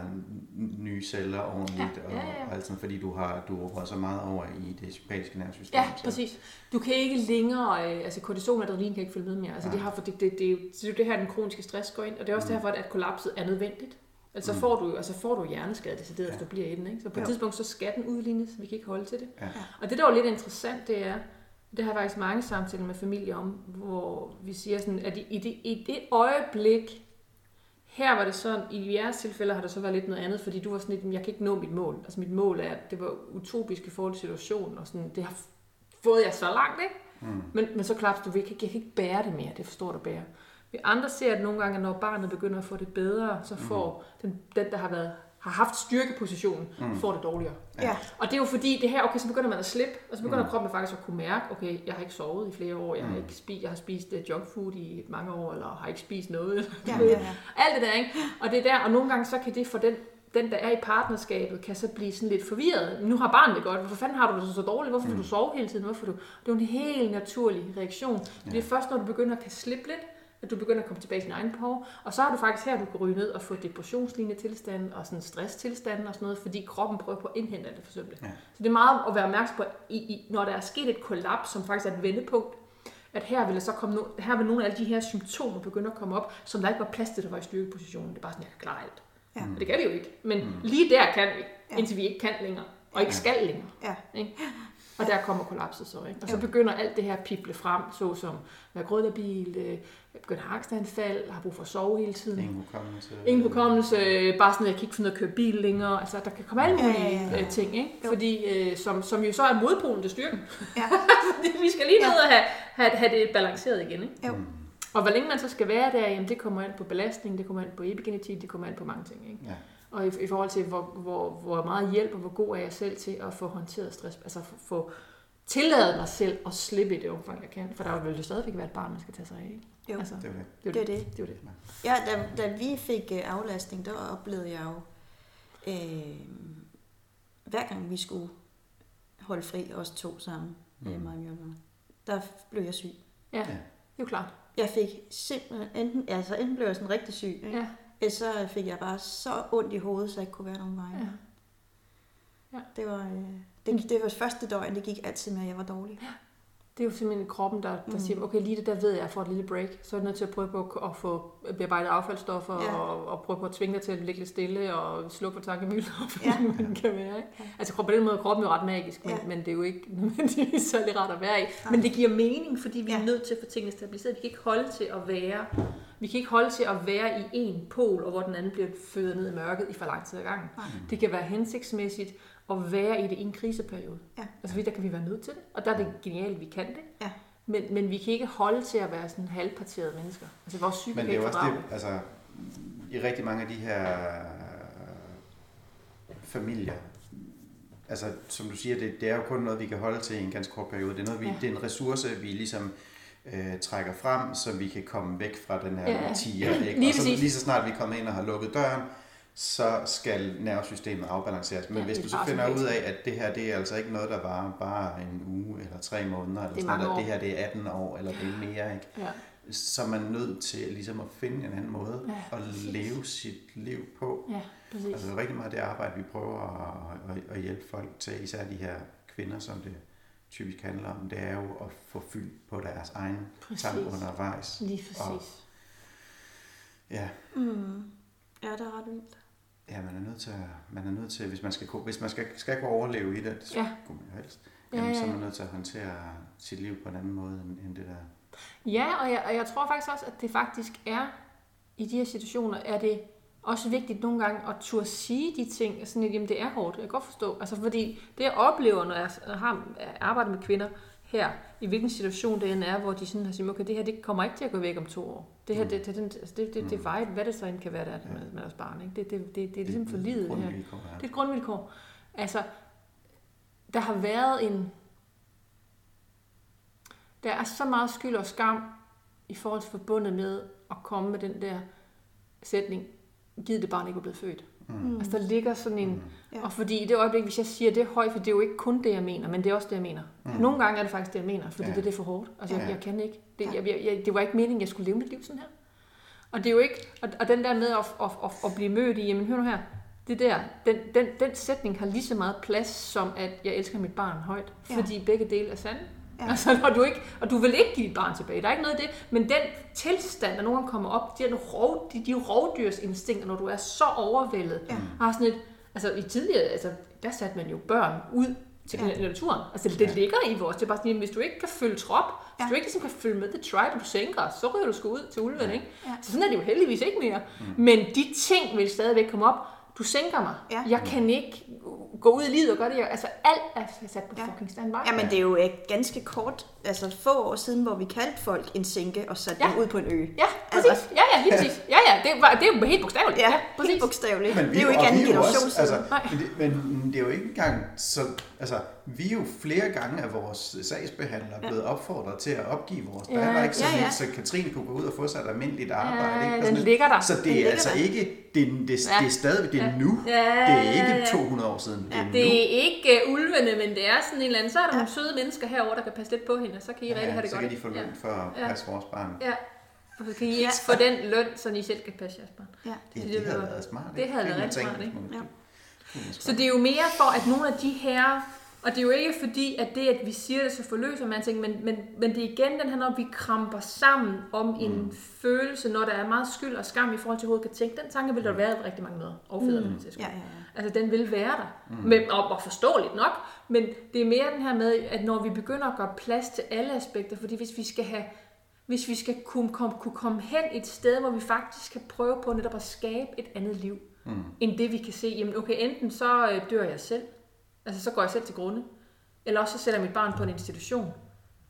nye celler ordentligt, Ja, ja, ja, ja. og alt sådan, fordi du har du har så meget over i det sympatiske nervesystem. Ja, så- præcis. Du kan ikke længere, øh, altså kortison og adrenalin kan ikke følge med mere. Altså det, Nej. har, for det, det, det, er jo- det er jo det her, den kroniske stress går ind, og det er også Mm. derfor, at kollapset er nødvendigt. Altså Mm. får du, altså får du hjerneskade, decideret, Ja. hvis du bliver i den. Ikke? Så på et Ja. tidspunkt, så skal den udlignes. Vi kan ikke holde til det. Ja. Og det, der er jo lidt interessant, det er, det har jeg faktisk mange samtaler med familier om, hvor vi siger sådan, at i, i, det, i det øjeblik, her var det sådan, i jeres tilfælde har det så været lidt noget andet, fordi du var sådan lidt, "Men jeg kan ikke nå mit mål. Altså mit mål er, at det var utopisk i forhold til situationen, og sådan, det har fået jeg så langt, ikke? Mm. Men, men så klart, du vil ikke, jeg kan ikke bære det mere, det forstår du bære. Vi andre ser, at nogle gange, når barnet begynder at få det bedre, så får den, den der har, været, har haft styrkepositionen, Mm. mm. får det dårligere. Ja. Og det er jo fordi, det her, okay, så begynder man at slippe, og så begynder Mm. kroppen faktisk at kunne mærke, okay, jeg har ikke sovet i flere år, jeg har, Mm. ikke spist, jeg har spist uh, junk food i mange år, eller har ikke spist noget. Ja, ja, ja. Alt det der, ikke? Og det er der, og nogle gange så kan det for den, den der er i partnerskabet, kan så blive sådan lidt forvirret. Nu har barnet det godt, hvorfor fanden har du det så dårligt? Hvorfor Mm. du sove hele tiden? Hvorfor du? Det er jo en helt naturlig reaktion. Ja. Det er først, når du begynder at kan slippe lidt, at du begynder at komme tilbage til din egen behov. Og så er du faktisk her, du kan ryge ned og få depressionslignende tilstand og sådan stresstilstand og sådan noget, fordi kroppen prøver på at indhente alt det forsømte. Ja. Så det er meget at være opmærksom på, i, i, når der er sket et kollaps, som faktisk er et vendepunkt, at her vil, der så komme no, her vil nogle af alle de her symptomer begynde at komme op, som der ikke var plads til, der var i styrkepositionen. Det er bare sådan, jeg kan klare alt. Ja. Og det kan vi jo ikke. Men mm. lige der kan vi, indtil vi ikke kan længere, og ikke skal længere. Ja. Ikke? Og der kommer kollapset så, ikke? Og så begynder alt det her at pible frem, såsom være grødlabil, øh, begynder angstanfald, har brug for at sove hele tiden. Ingen hukommelse. Ingen hukommelse, bare sådan, at jeg kan ikke finde ud af at køre bil længere. Altså, der kan komme alle Ja, mulige ja, ja. øh, ting, ikke? Jo. Fordi, øh, som, som jo så er modpolen til styrken. Ja. Fordi vi skal lige ned og have, have, have det balanceret igen, ikke? Jo. Og hvor længe man så skal være der, jamen det kommer an på belastning, det kommer an på epigenetik, det kommer an på mange ting, ikke? Ja. Og i, i forhold til, hvor, hvor, hvor meget hjælp og hvor god er jeg selv til at få håndteret stress, altså få, få tilladet mig selv at slippe i det omfang, jeg kan. For der vil jo stadigvæk være et barn, man skal tage sig af, ikke? Jo. Altså, Det er jo det. det er Det det. er det. Ja, da, da vi fik øh, aflastning, der oplevede jeg jo, øh, hver gang vi skulle holde fri, os to sammen, mm. Mig og Mjølner, der blev jeg syg. Ja, Ja. det er jo klart. Jeg fik simpelthen, enten, altså enten blev jeg sådan rigtig syg, ikke? Ja. eller så fik jeg bare så ondt i hovedet, så jeg ikke kunne være nogen vej. Ja. Ja. Det var, øh, det, det var første døgn, det gik altid med, at jeg var dårlig. Det er jo simpelthen kroppen, der, der Mm. siger, okay, lige det der ved jeg, at jeg får et lille break. Så er jeg nødt til at prøve på at- få bearbejdet affaldsstoffer, Ja. og, og prøve på at tvinge dig til at ligge lidt stille, og slukke for tankemøller, for Ja. man kan være. Ikke? Altså på den måde er kroppen jo ret magisk, men, Ja. men det er jo ikke nødvendigvis særlig rart at være i. Men det giver mening, fordi vi Ja. er nødt til at få tingene stabiliseret. Vi kan ikke holde til at være, vi kan ikke holde til at være i en pol, og hvor den anden bliver født ned i mørket i for lang tid ad gangen. Nej. Det kan være hensigtsmæssigt at være i det i en kriseperiode. Ja. Altså der kan vi være nødt til det, og der er det genialt, at vi kan det. Ja. Men, men vi kan ikke holde til at være sådan halvparterede mennesker. Altså vores psyke Men det er også det, altså, i rigtig mange af de her familier, altså som du siger, det, det er jo kun noget, vi kan holde til i en ganske kort periode. Det er, noget, vi, Ja. det er en ressource, vi ligesom øh, trækker frem, så vi kan komme væk fra den her Ja, tiger. Ikke? lige og så, lige så snart vi er kommet ind og har lukket døren, så skal nervesystemet afbalanceres. Men Ja, hvis du så finder ud af, at det her det er altså ikke noget, der varer bare en uge eller tre måneder, eller Det sådan noget, det her det er 18 år, eller det er mere, ikke? Ja. så er man nødt til ligesom at finde en anden måde Ja, at leve sit liv på. ja, præcis. Altså rigtig meget det arbejde, vi prøver at, at, at hjælpe folk til, især de her kvinder, som det typisk handler om, det er jo at få fyldt på deres egen Præcis. tank undervejs. Lige præcis. Ja, Mm. Ja, det er ret vildt. Ja, man er nødt til, at- man er nødt til hvis man skal, hvis man skal, skal kunne overleve i det, det Ja. man jo helst, Ja, jamen, ja, så er man nødt til at håndtere sit liv på en anden måde, end, end det der. Ja, og jeg, og jeg tror faktisk også, at det faktisk er, i de her situationer, er det også vigtigt nogle gange at turde sige de ting, sådan at jamen, det er hårdt, jeg kan godt forstå. Altså fordi det jeg oplever, når jeg har arbejdet med kvinder her, i hvilken situation det end er, hvor de sådan har sagt, okay, det her det kommer ikke til at gå væk om to år. Det her, Mm. det, det, det, altså, det, det, det er vejet, hvad det så end kan være, der er med, med deres barn. Ikke? Det, det, det, det er ligesom for livet, det her. Det er et grundvilkår. Altså, der har været en... Der er så meget skyld og skam i forhold til forbundet med at komme med den der sætning, givet det barn ikke er blevet født. Mm. Altså, der ligger sådan en... Ja. Og fordi i det øjeblik, hvis jeg siger, det er højt, for det er jo ikke kun det, jeg mener, men det er også det, jeg mener. Mm. Nogle gange er det faktisk det, jeg mener, fordi Ja. ja. det, det er for hårdt. Altså, Ja. jeg, jeg kan ikke. Det, Ja. jeg, jeg, det var ikke meningen, jeg skulle leve mit liv sådan her. Og det er jo ikke... Og, og den der med at, at, at, at blive mødt i, jamen hør nu her, det der, den, den, den sætning har lige så meget plads, som at jeg elsker mit barn højt. Ja. Fordi begge dele er sande. Ja. Ja. Altså, og, du ikke, og du vil ikke give dit barn tilbage. Der er ikke noget af det. Men den tilstand, der nogen kommer op, de er, rov, de, de er rovdyrsinstinkter, når du er så overvældet. Ja. Har sådan et, altså i tidligere, altså, der satte man jo børn ud til Ja. ja. naturen. Altså det Ja. ligger i vores. Det er bare sådan, at hvis du ikke kan følge trop, hvis Ja. du ikke ligesom kan følge med the tribe, og du sænker, så ryger du sgu ud til ulven, ikke? Ja. Så sådan er det jo heldigvis ikke mere. Mm. Men de ting vil stadigvæk komme op. Du sænker mig. Ja. Jeg kan ikke gå ud i livet og gøre det. Altså alt er sat på Ja. fucking standby. Jamen, det er jo øh, ganske kort, altså få år siden, hvor vi kaldte folk en sænke og satte Ja. dem ud på en ø. Ja, præcis. Altså- Ja, ja, lige præcis. Ja, ja, det, var, det er jo helt bogstaveligt. Ja, ja helt bogstaveligt. Men det er jo ikke anden vi er generation også, altså, men, det, men det er jo ikke engang så... Altså, vi er jo flere gange af vores sagsbehandlere blevet opfordret til at opgive vores Ja, datter, ikke? Så, ja, ja. så Katrine kunne gå ud og få sig et almindeligt arbejde. Ja, ikke? Den lidt. ligger der. Så Den det er ligger altså der. ikke... Det, er- det, det, Ja. det er stadig det er Ja. nu. Ja, Det er ja, ikke ja. 200 år siden. Det er Det nu. er ikke uh, ulvene, men det er sådan en eller anden, så er der ja. nogle søde mennesker herover der kan passe lidt på hende, og så kan I rigtig have det så godt. kan de få løn for at Ja. passe vores barn. Ja. ja. Og så kan I ikke få den løn, så I selv kan passe jeres barn. Ja. Det, Det det, lyder- havde været smart. det ikke? havde kunne været rigtig smart, ikke? Ja. Kunne Så det er jo mere for, at nogle af de her Og det er jo ikke fordi, at det, at vi siger det, så forløser man ting, men, men, men det er igen den her, når vi kramper sammen om en mm. følelse, når der er meget skyld og skam i forhold til, at kan tænke. Den tanke vil der være rigtig mange møder, og fædrene mm. til Ja, ja, ja. Altså, den vil være der. Mm. Men, og, og forståeligt nok, men det er mere den her med, at når vi begynder at gøre plads til alle aspekter, fordi hvis vi skal have hvis vi skal kunne, komme, kunne komme hen et sted, hvor vi faktisk kan prøve på netop at skabe et andet liv, mm. End det vi kan se, jamen okay, enten så øh, dør jeg selv, altså så går jeg selv til grunde, eller også så sætter jeg mit barn på en institution,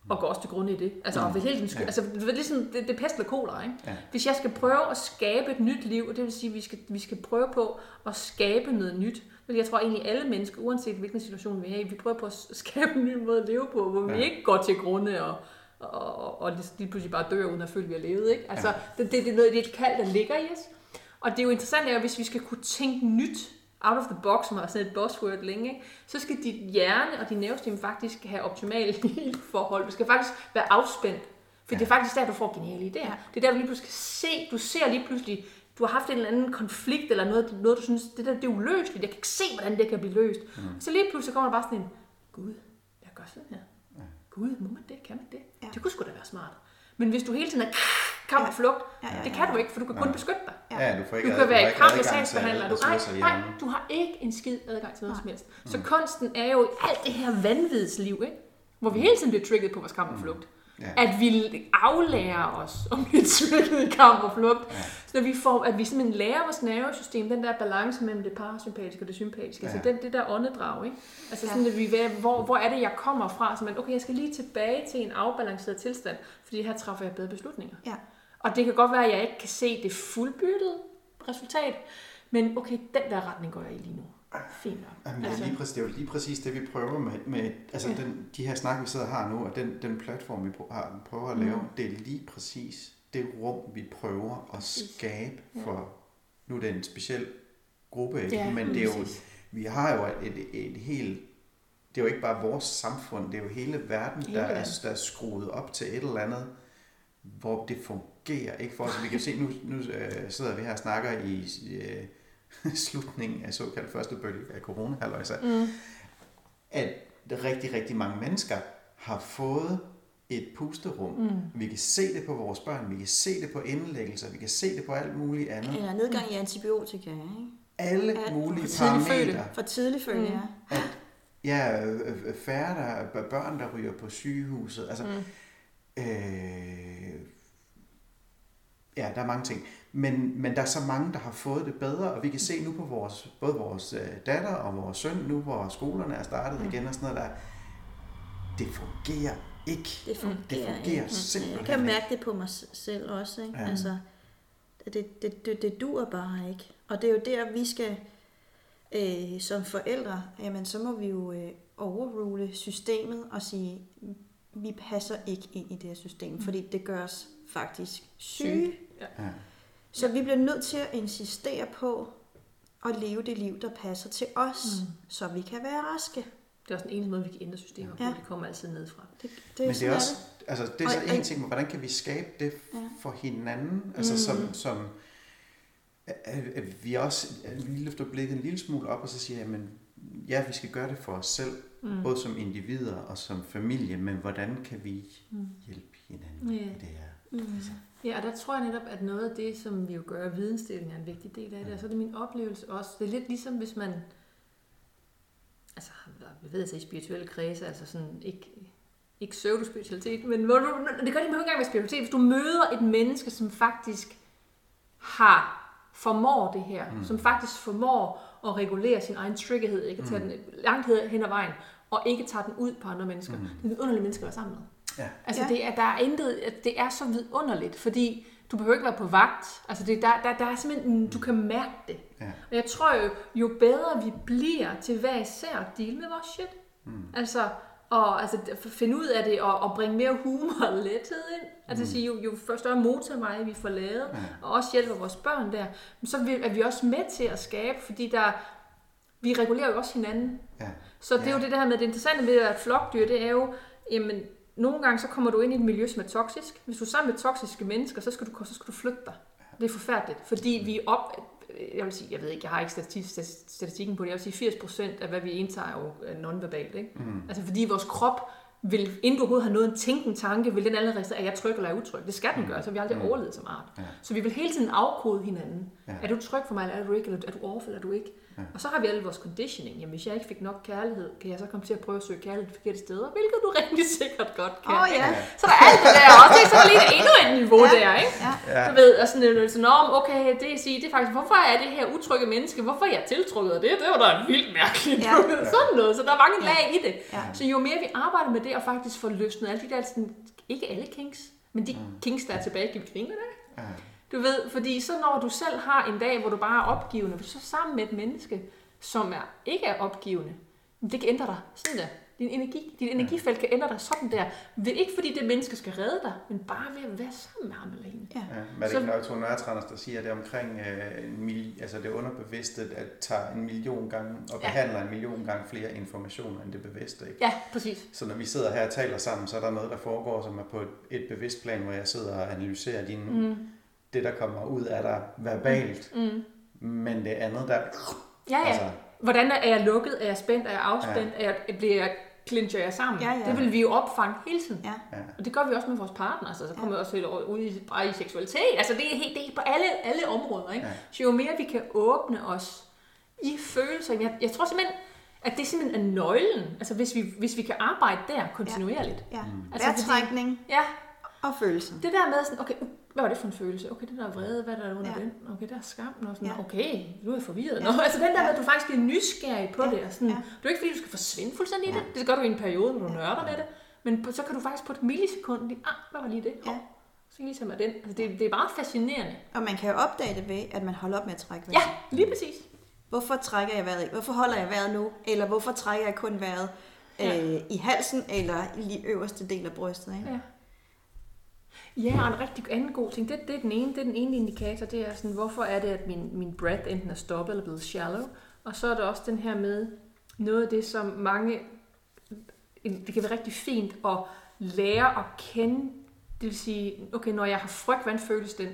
og går også til grunde i det. Altså, mm. og helt den skyld, ja. altså det er ligesom, det, det er pest eller kolera, ikke? Ja. Hvis jeg skal prøve at skabe et nyt liv, og det vil sige, at vi skal, vi skal prøve på at skabe noget nyt, fordi jeg tror egentlig alle mennesker, uanset hvilken situation vi er i, vi prøver på at skabe en ny måde at leve på, hvor ja. vi ikke går til grunde og, og, og lige pludselig bare dør, uden at føle, at vi har levet. Ikke? Altså, ja. det, det, det, er noget, det er et kald, der ligger i os. Og det er jo interessant, at hvis vi skal kunne tænke nyt, out of the box, som har sådan et buzzword længe, ikke? så skal dit hjerne og din nervesystem faktisk have optimale forhold. Du skal faktisk være afspændt. For ja. det er faktisk der, du får geniale idéer. Ja. Det er der, du lige pludselig skal se, du ser lige pludselig, du har haft en eller anden konflikt, eller noget, noget du synes, det der det er uløseligt, jeg kan ikke se, hvordan det kan blive løst. Mm. Så lige pludselig kommer der bare sådan en, gud, jeg gør sådan her. Ja. Gud, må man det? Kan man det? Ja. Det kunne sgu da være smart. Men hvis du hele tiden er kamp og flugt, ja, ja, ja, det kan du ikke, for du kan kun beskytte dig. Ja, du, får ikke du kan være i kamp med sagsbehandler. Du, nej, nej, du har ikke en skid adgang til noget som helst. Så kunsten er jo alt det her vanvidsliv, ikke? hvor vi hele tiden bliver trigget på vores kamp og flugt. Ja. At vi aflærer os om blive trigget i kamp og flugt. Ja. Så vi får, at vi simpelthen lærer vores nervesystem, den der balance mellem det parasympatiske og det sympatiske. Altså ja. Altså den, det der åndedrag. Ikke? Altså sådan, at vi ved, hvor, hvor er det, jeg kommer fra? Så man, okay, jeg skal lige tilbage til en afbalanceret tilstand, fordi her træffer jeg bedre beslutninger. Ja. Og det kan godt være, at jeg ikke kan se det fuldbyrdede resultat, men okay, den der retning går jeg i lige nu. Fint nok. Jamen, altså. lige præcis, det er jo lige præcis det, vi prøver med, med altså ja. den, de her snak, vi sidder har nu, og den, den platform, vi har, prøver at lave, mm. det er lige præcis det rum, vi prøver at skabe for, ja. nu er det en speciel gruppe, ikke? Ja, men det er jo, vi har jo et, et, et helt, det er jo ikke bare vores samfund, det er jo hele verden, hele der, er, der er skruet op til et eller andet, hvor det fungerer, ikke for os. Vi kan se, nu, nu øh, sidder vi her og snakker i øh, slutningen af såkaldt første bølge af corona, altså, mm. at rigtig, rigtig mange mennesker har fået et pusterum. Mm. Vi kan se det på vores børn, vi kan se det på indlæggelser, vi kan se det på alt muligt andet. Eller nedgang i antibiotika, ikke? Alle ja, mulige for parametre. For tidlig fødte, mm. ja. At, ja, øh, øh, færre der, børn, der ryger på sygehuset. Altså, mm. øh, ja, der er mange ting. Men, men der er så mange, der har fået det bedre, og vi kan se nu på vores, både vores øh, datter og vores søn, nu hvor skolerne er startet mm. igen og sådan noget der, det fungerer ikke. Det fungerer, det fungerer ikke. simpelthen Jeg kan mærke det på mig selv også. Ikke? Ja. Altså, det, det, det, det dur bare ikke. Og det er jo der, vi skal, øh, som forældre, jamen så må vi jo øh, overrule systemet og sige, vi passer ikke ind i det her system, mm. fordi det gør os faktisk syge. Ja. Så vi bliver nødt til at insistere på at leve det liv, der passer til os, mm. så vi kan være raske. Det er også den eneste måde, vi kan ændre systemer på. Ja. Det kommer altid nedfra. Det, det Men det er også, altså, det er så en ting, hvordan kan vi skabe det for hinanden? Altså mm. som, som at, at vi også at vi løfter blikket en lille smule op, og så siger, jamen, ja, vi skal gøre det for os selv, mm. både som individer og som familie, men hvordan kan vi mm. hjælpe hinanden yeah. i det her? Mm. Altså. Ja, og der tror jeg netop, at noget af det, som vi jo gør, vidensdeling er en vigtig del af det, og så er det min oplevelse også. Det er lidt ligesom, hvis man, altså, jeg ved altså i spirituelle kredse, altså sådan, ikke, ikke pseudo-spiritualitet, men hvor du, det gør det ikke engang med spiritualitet. Hvis du møder et menneske, som faktisk har formår det her, mm. som faktisk formår at regulere sin egen triggerhed, ikke at tage mm. den langt hen ad vejen, og ikke tager den ud på andre mennesker. Mm. Det er en underlig menneske at være sammen med. Ja. Altså ja. det er, der er intet, det er så vidunderligt, fordi du behøver ikke være på vagt. Altså det, der, der, der er simpelthen, du kan mærke det. Ja. Og jeg tror jo, jo bedre vi bliver til hver især at deal med vores shit. Mm. Altså, og altså, finde ud af det og, og bringe mere humor og lethed ind. Altså mm. sige, jo, jo større motorvej vi får lavet, ja. og også hjælper vores børn der, så er vi også med til at skabe, fordi der, vi regulerer jo også hinanden. Ja. Så det er ja. jo det der med, det interessante ved at flokdyr, det er jo, jamen, nogle gange så kommer du ind i et miljø, som er toksisk. Hvis du er sammen med toksiske mennesker, så skal du, så skal du flytte dig. Det er forfærdeligt, fordi vi op, jeg vil sige, jeg ved ikke, jeg har ikke statistik, statistikken på det, jeg vil sige 80% af hvad vi indtager er jo er nonverbalt, ikke? Mm. Altså fordi vores krop vil, inden du overhovedet har noget en tænken tanke, vil den allerede registrere, er jeg tryg eller er jeg utryg? Det skal den gøre, så vi har aldrig mm. overlevet som art. Ja. Så vi vil hele tiden afkode hinanden. Ja. Er du tryg for mig, eller er du ikke? Eller er du off, eller er du ikke? Ja. Og så har vi alle vores conditioning. Jamen, hvis jeg ikke fik nok kærlighed, kan jeg så komme til at prøve at søge kærlighed forkerte steder, hvilket du rigtig sikkert godt kan. Åh, ja. Så der er alt det der også, ikke? så der lige endnu et niveau Ja. der, ikke? Ja. Ja. Du ved, og sådan, øh, sådan om, okay, det jeg siger, det er faktisk, hvorfor er det her utrygge menneske, hvorfor er jeg tiltrukket af det? Det var da vildt mærkeligt. Ja. Sådan noget, så der er mange lag i det. Ja. Så jo mere vi arbejder med det, og faktisk får løsnet alle de der, sådan, ikke alle kinks, men de kinks, der er tilbage, kan vi grine af det? Ja. Du ved, fordi så når du selv har en dag, hvor du bare er opgivende, så sammen med et menneske, som er, ikke er opgivende, det kan ændre dig. Sådan der. Din energi, dit energifelt kan ændre dig sådan der. Ved, ikke fordi det menneske skal redde dig, men bare ved at være sammen med ham eller hende. Ja. Ja, men er det Så- ikke Tone Nørretranders, der siger, at det er omkring øh, en mil, altså det underbevidste, at tager en million gange og Ja. behandler en million gange flere informationer end det bevidste. Ikke? Ja, præcis. Så når vi sidder her og taler sammen, så er der noget, der foregår, som er på et, et bevidst plan, hvor jeg sidder og analyserer dine, mm. det, der kommer ud af dig verbalt. Mm. Men det andet, der... Ja, ja. Altså, Hvordan er jeg lukket? Er jeg spændt? Er jeg afspændt? Ja. Er jeg, bliver jeg, clincher jeg sammen? Ja, ja. Det vil vi jo opfange hele tiden. Ja. ja. Og det gør vi også med vores partner. Altså, så kommer vi også helt ud i, bare i seksualitet. Altså, det er, helt, det er på alle, alle områder. Ikke? Ja. Så jo mere vi kan åbne os i følelser. Jeg, jeg tror simpelthen, at det simpelthen er nøglen. Altså, hvis vi, hvis vi kan arbejde der kontinuerligt. ja. Mm. Altså, fordi- Vejrtrækning Ja, og følelser. det der med sådan, okay, hvad var det for en følelse? Okay, den der vrede, hvad er der under Ja. ja. den? Okay, der er skam. Og sådan, Ja. ja. okay, nu er jeg forvirret. Ja. Ja. Nå, altså den der Ja. med, at du faktisk bliver nysgerrig på Ja. det. Og sådan, Ja. ja. Det er ikke, fordi du skal forsvinde fuldstændig i Ja. det. Det gør du i en periode, når du Ja. nørder med det. Men på, så kan du faktisk på et millisekund lige, ah, hvad var lige det? Ja. Oh, så kan jeg lige tage mig den. Altså, det, det er meget fascinerende. Og man kan jo opdage det ved, at man holder op med at trække Ja, vejret. lige præcis. Hvorfor trækker jeg vejret? Hvorfor holder jeg vejret nu? Eller hvorfor trækker jeg kun vejret Ja. øh, i halsen eller i øverste del af brystet? Ikke? Ja. Ja, og en rigtig anden god ting, det, det er den ene, det er den ene indikator, det er sådan, hvorfor er det, at min, min breath enten er stoppet eller blevet shallow. Og så er der også den her med noget af det, som mange, det kan være rigtig fint at lære at kende, det vil sige, okay, når jeg har frygt, hvordan føles den?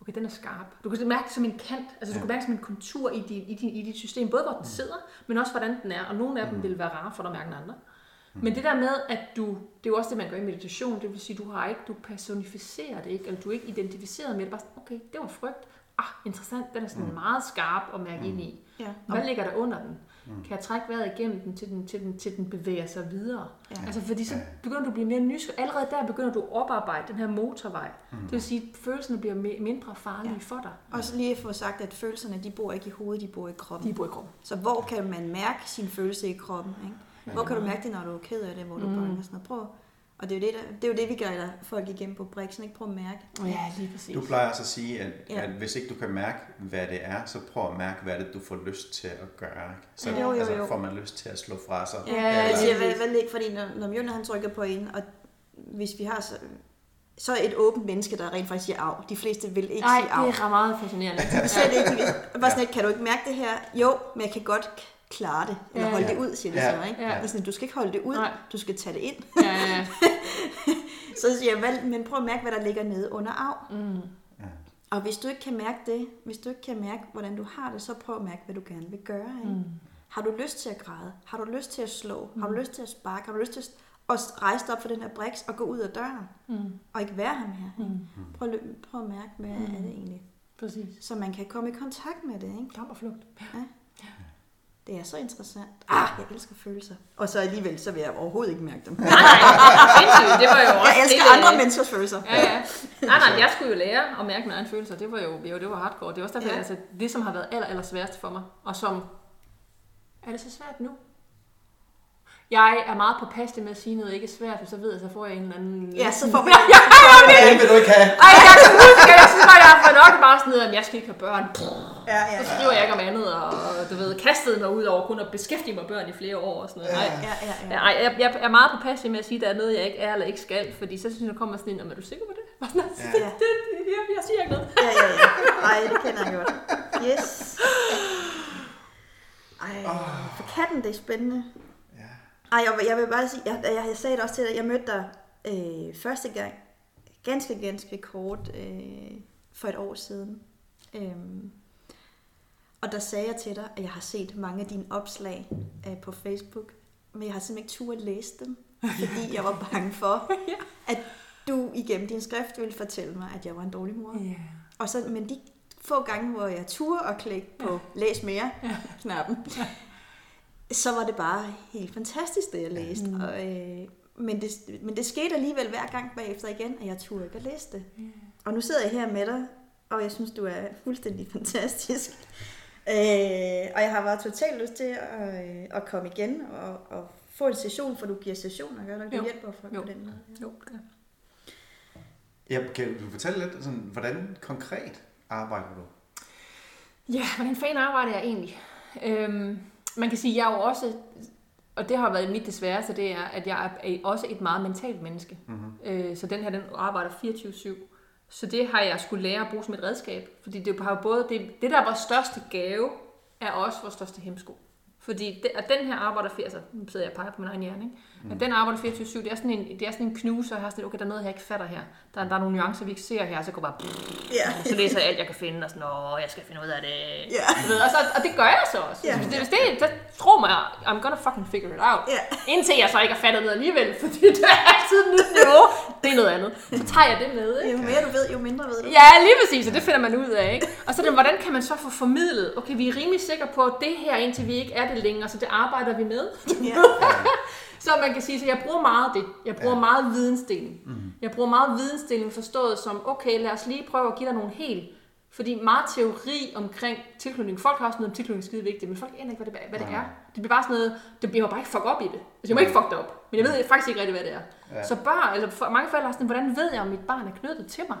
Okay, den er skarp. Du kan mærke det som en kant, altså du Ja. kan mærke det som en kontur i dit, i, dit, i dit system, både hvor den sidder, men også hvordan den er, og nogle af dem vil være rare for dig at mærke end andre. Men det der med, at du, det er jo også det, man gør i meditation, det vil sige, du har ikke, du personificerer det ikke, eller du er ikke identificeret med det, bare sådan, okay, det var frygt, ah, interessant, den er sådan meget skarp at mærke ind i. Ja. Hvad ligger der under den? Kan jeg trække vejret igennem den, til den, til den, til den bevæger sig videre? Ja. Altså, fordi så begynder du at blive mere nysgerrig. Allerede der begynder du at oparbejde den her motorvej. Det vil sige, at følelserne bliver mi- mindre farlige Ja. for dig. Også lige at få sagt, at følelserne, de bor ikke i hovedet, de bor i kroppen. De bor i kroppen. Så hvor kan man mærke sin følelse i kroppen? Ikke? Hvor kan du mærke det, når du er ked af det, hvor du Mm. bange? Sådan noget. Prøv. Og det er jo det, der, det, er jo det vi guider folk igennem på Brixen. Ikke? Prøv at mærke. Ja, lige præcis. Du plejer altså at sige, at, Ja. ja. at hvis ikke du kan mærke, hvad det er, så prøv at mærke, hvad det er, du får lyst til at gøre. ikke? Så Jo, jo, altså, jo. får man lyst til at slå fra sig. Ja, Ja, jeg ja, siger, ja. hvad, hvad ligger, fordi når, når Mjølner han trykker på en, og hvis vi har så, så er et åbent menneske, der rent faktisk siger af. De fleste vil ikke Nej, sige af. det er meget fascinerende. Selv ikke, bare sådan kan du ikke mærke det her? Jo, men jeg kan godt klare det. Eller Ja, holde ja. det ud, siger de Ja, så. Ikke? ja. Og sådan, du skal ikke holde det ud, Nej. du skal tage det ind. Ja, ja, ja. Så siger jeg, "Hvad- men prøv at mærke, hvad der ligger nede under af. Mm. Ja. Og hvis du ikke kan mærke det, hvis du ikke kan mærke, hvordan du har det, så prøv at mærke, hvad du gerne vil gøre. Ikke? Mm. Har du lyst til at græde? Har du lyst til at slå? Har du lyst til at sparke? Har du lyst til at rejse dig op for den her briks og gå ud af døren? Mm. Og ikke være ham her? Ikke? Mm. Prøv, at lø- prøv at mærke, hvad er det egentlig? Præcis. Så man kan komme i kontakt med det. Ikke? Kamp og flugt. Det er så interessant. Ah, jeg elsker følelser. Og så alligevel, så vil jeg overhovedet ikke mærke dem. Nej, nej. Det var jo også Jeg elsker det, andre øh, menneskers følelser. Ja, ja. Nej, nej, jeg skulle jo lære at mærke mine egne følelser. Det var jo, jo det var hardcore. Det er også derfor, ja. altså, det, som har været aller, aller sværest for mig, og som... Er det så svært nu? Jeg er meget påpasselig med at sige noget ikke er svært, for så ved jeg, så får jeg en eller anden... Ja, så får man... Det vil du ikke have. Ej, jeg kan huske, at jeg synes bare, jeg har fået nok bare sådan noget, at jeg skal ikke have børn. Ja, ja, Så skriver jeg ikke om andet, og, og du ved, kastede mig ud over kun at beskæftige mig med børn i flere år og sådan noget. Nej, ja, ja, ja. Ja, ej, jeg, jeg er meget påpasselig med at sige, at der er noget, jeg ikke er eller ikke skal, fordi så synes jeg, der kommer sådan en, "Nå, men er du sikker på det? Bare sådan, Ja. det, det, det, jeg, jeg siger ikke noget. Ja, ja, ja. Ej, det kender jeg godt. Yes. Ej, for katten, det er spændende. Ja. Ej, jeg, jeg vil bare sige, jeg, jeg, jeg sagde det også til dig, jeg mødte dig øh, første gang, ganske, ganske kort, øh, for et år siden. Øhm, Og der sagde jeg til dig, at jeg har set mange af dine opslag øh, på Facebook, men jeg har simpelthen ikke tur at læse dem, fordi jeg var bange for, at du igennem din skrift ville fortælle mig, at jeg var en dårlig mor. Ja. Og så, men de få gange, hvor jeg turde og klikke på læs mere knappen, så var det bare helt fantastisk, det jeg læste. Mm. Og, øh, men, det, men det skete alligevel hver gang bagefter igen, at jeg turde ikke at læse det. Yeah. Og nu sidder jeg her med dig, og jeg synes, du er fuldstændig fantastisk. Øh, og jeg har bare totalt lyst til at, øh, at komme igen og, og få en session, for du giver sessioner, gør du ikke? Du hjælper folk Jo. på den måde. Ja. Jo, det er. Ja, kan du fortælle lidt, sådan, hvordan konkret arbejder du? Ja, hvordan fanden arbejder jeg egentlig? Øhm, man kan sige, jeg er jo også, og det har været mit desværre, så det er, at jeg er også et meget mentalt menneske. Mm-hmm. Øh, så den her, den arbejder 24-7. Så det har jeg skulle lære at bruge som et redskab. Fordi det har jo både, det, det der er vores største gave, er også vores største hemsko. Fordi det, at den her arbejder, fire- altså nu sidder jeg og peger på min egen hjerne, ikke? Mm. At den arbejder 24-7, det er sådan en, det er sådan en knuse, og jeg har sådan, okay, der er noget, jeg ikke fatter her. Der, der er nogle nuancer, vi ikke ser her, så går bare, Ja. så læser jeg alt, jeg kan finde, og sådan, åh, jeg skal finde ud af det. Du ved, og, så, og det gør jeg så også. Ja. Hvis, det, hvis det, så tro mig, I'm gonna fucking figure it out. Ja. Indtil jeg så ikke har fattet det alligevel, fordi det er altid et nyt niveau. Det er noget andet. Så tager jeg det med, ikke? Jo mere du ved, jo mindre ved du. Ja, lige præcis, og det finder man ud af, ikke? Og så det, hvordan kan man så få formidlet, okay, vi er rimelig sikre på, at det her, indtil vi ikke er det længere, så det arbejder vi med. Ja. Så man kan sige, så jeg bruger meget det. Jeg bruger Ja. ja. meget vidensdeling. Mm. Jeg bruger meget vidensdeling forstået som, okay, lad os lige prøve at give dig nogle helt... Fordi meget teori omkring tilknytning. Folk har også noget om tilknytning skide vigtigt, men folk aner ikke, hvad det, hvad det er. Det bliver bare sådan noget, det bliver bare ikke fuck op i det. Altså, jeg må ikke fuck det op, men jeg ved faktisk ikke rigtig, hvad det er. Ja. Ja. Så børn, eller for, mange forældre har sådan, hvordan ved jeg, om mit barn er knyttet til mig?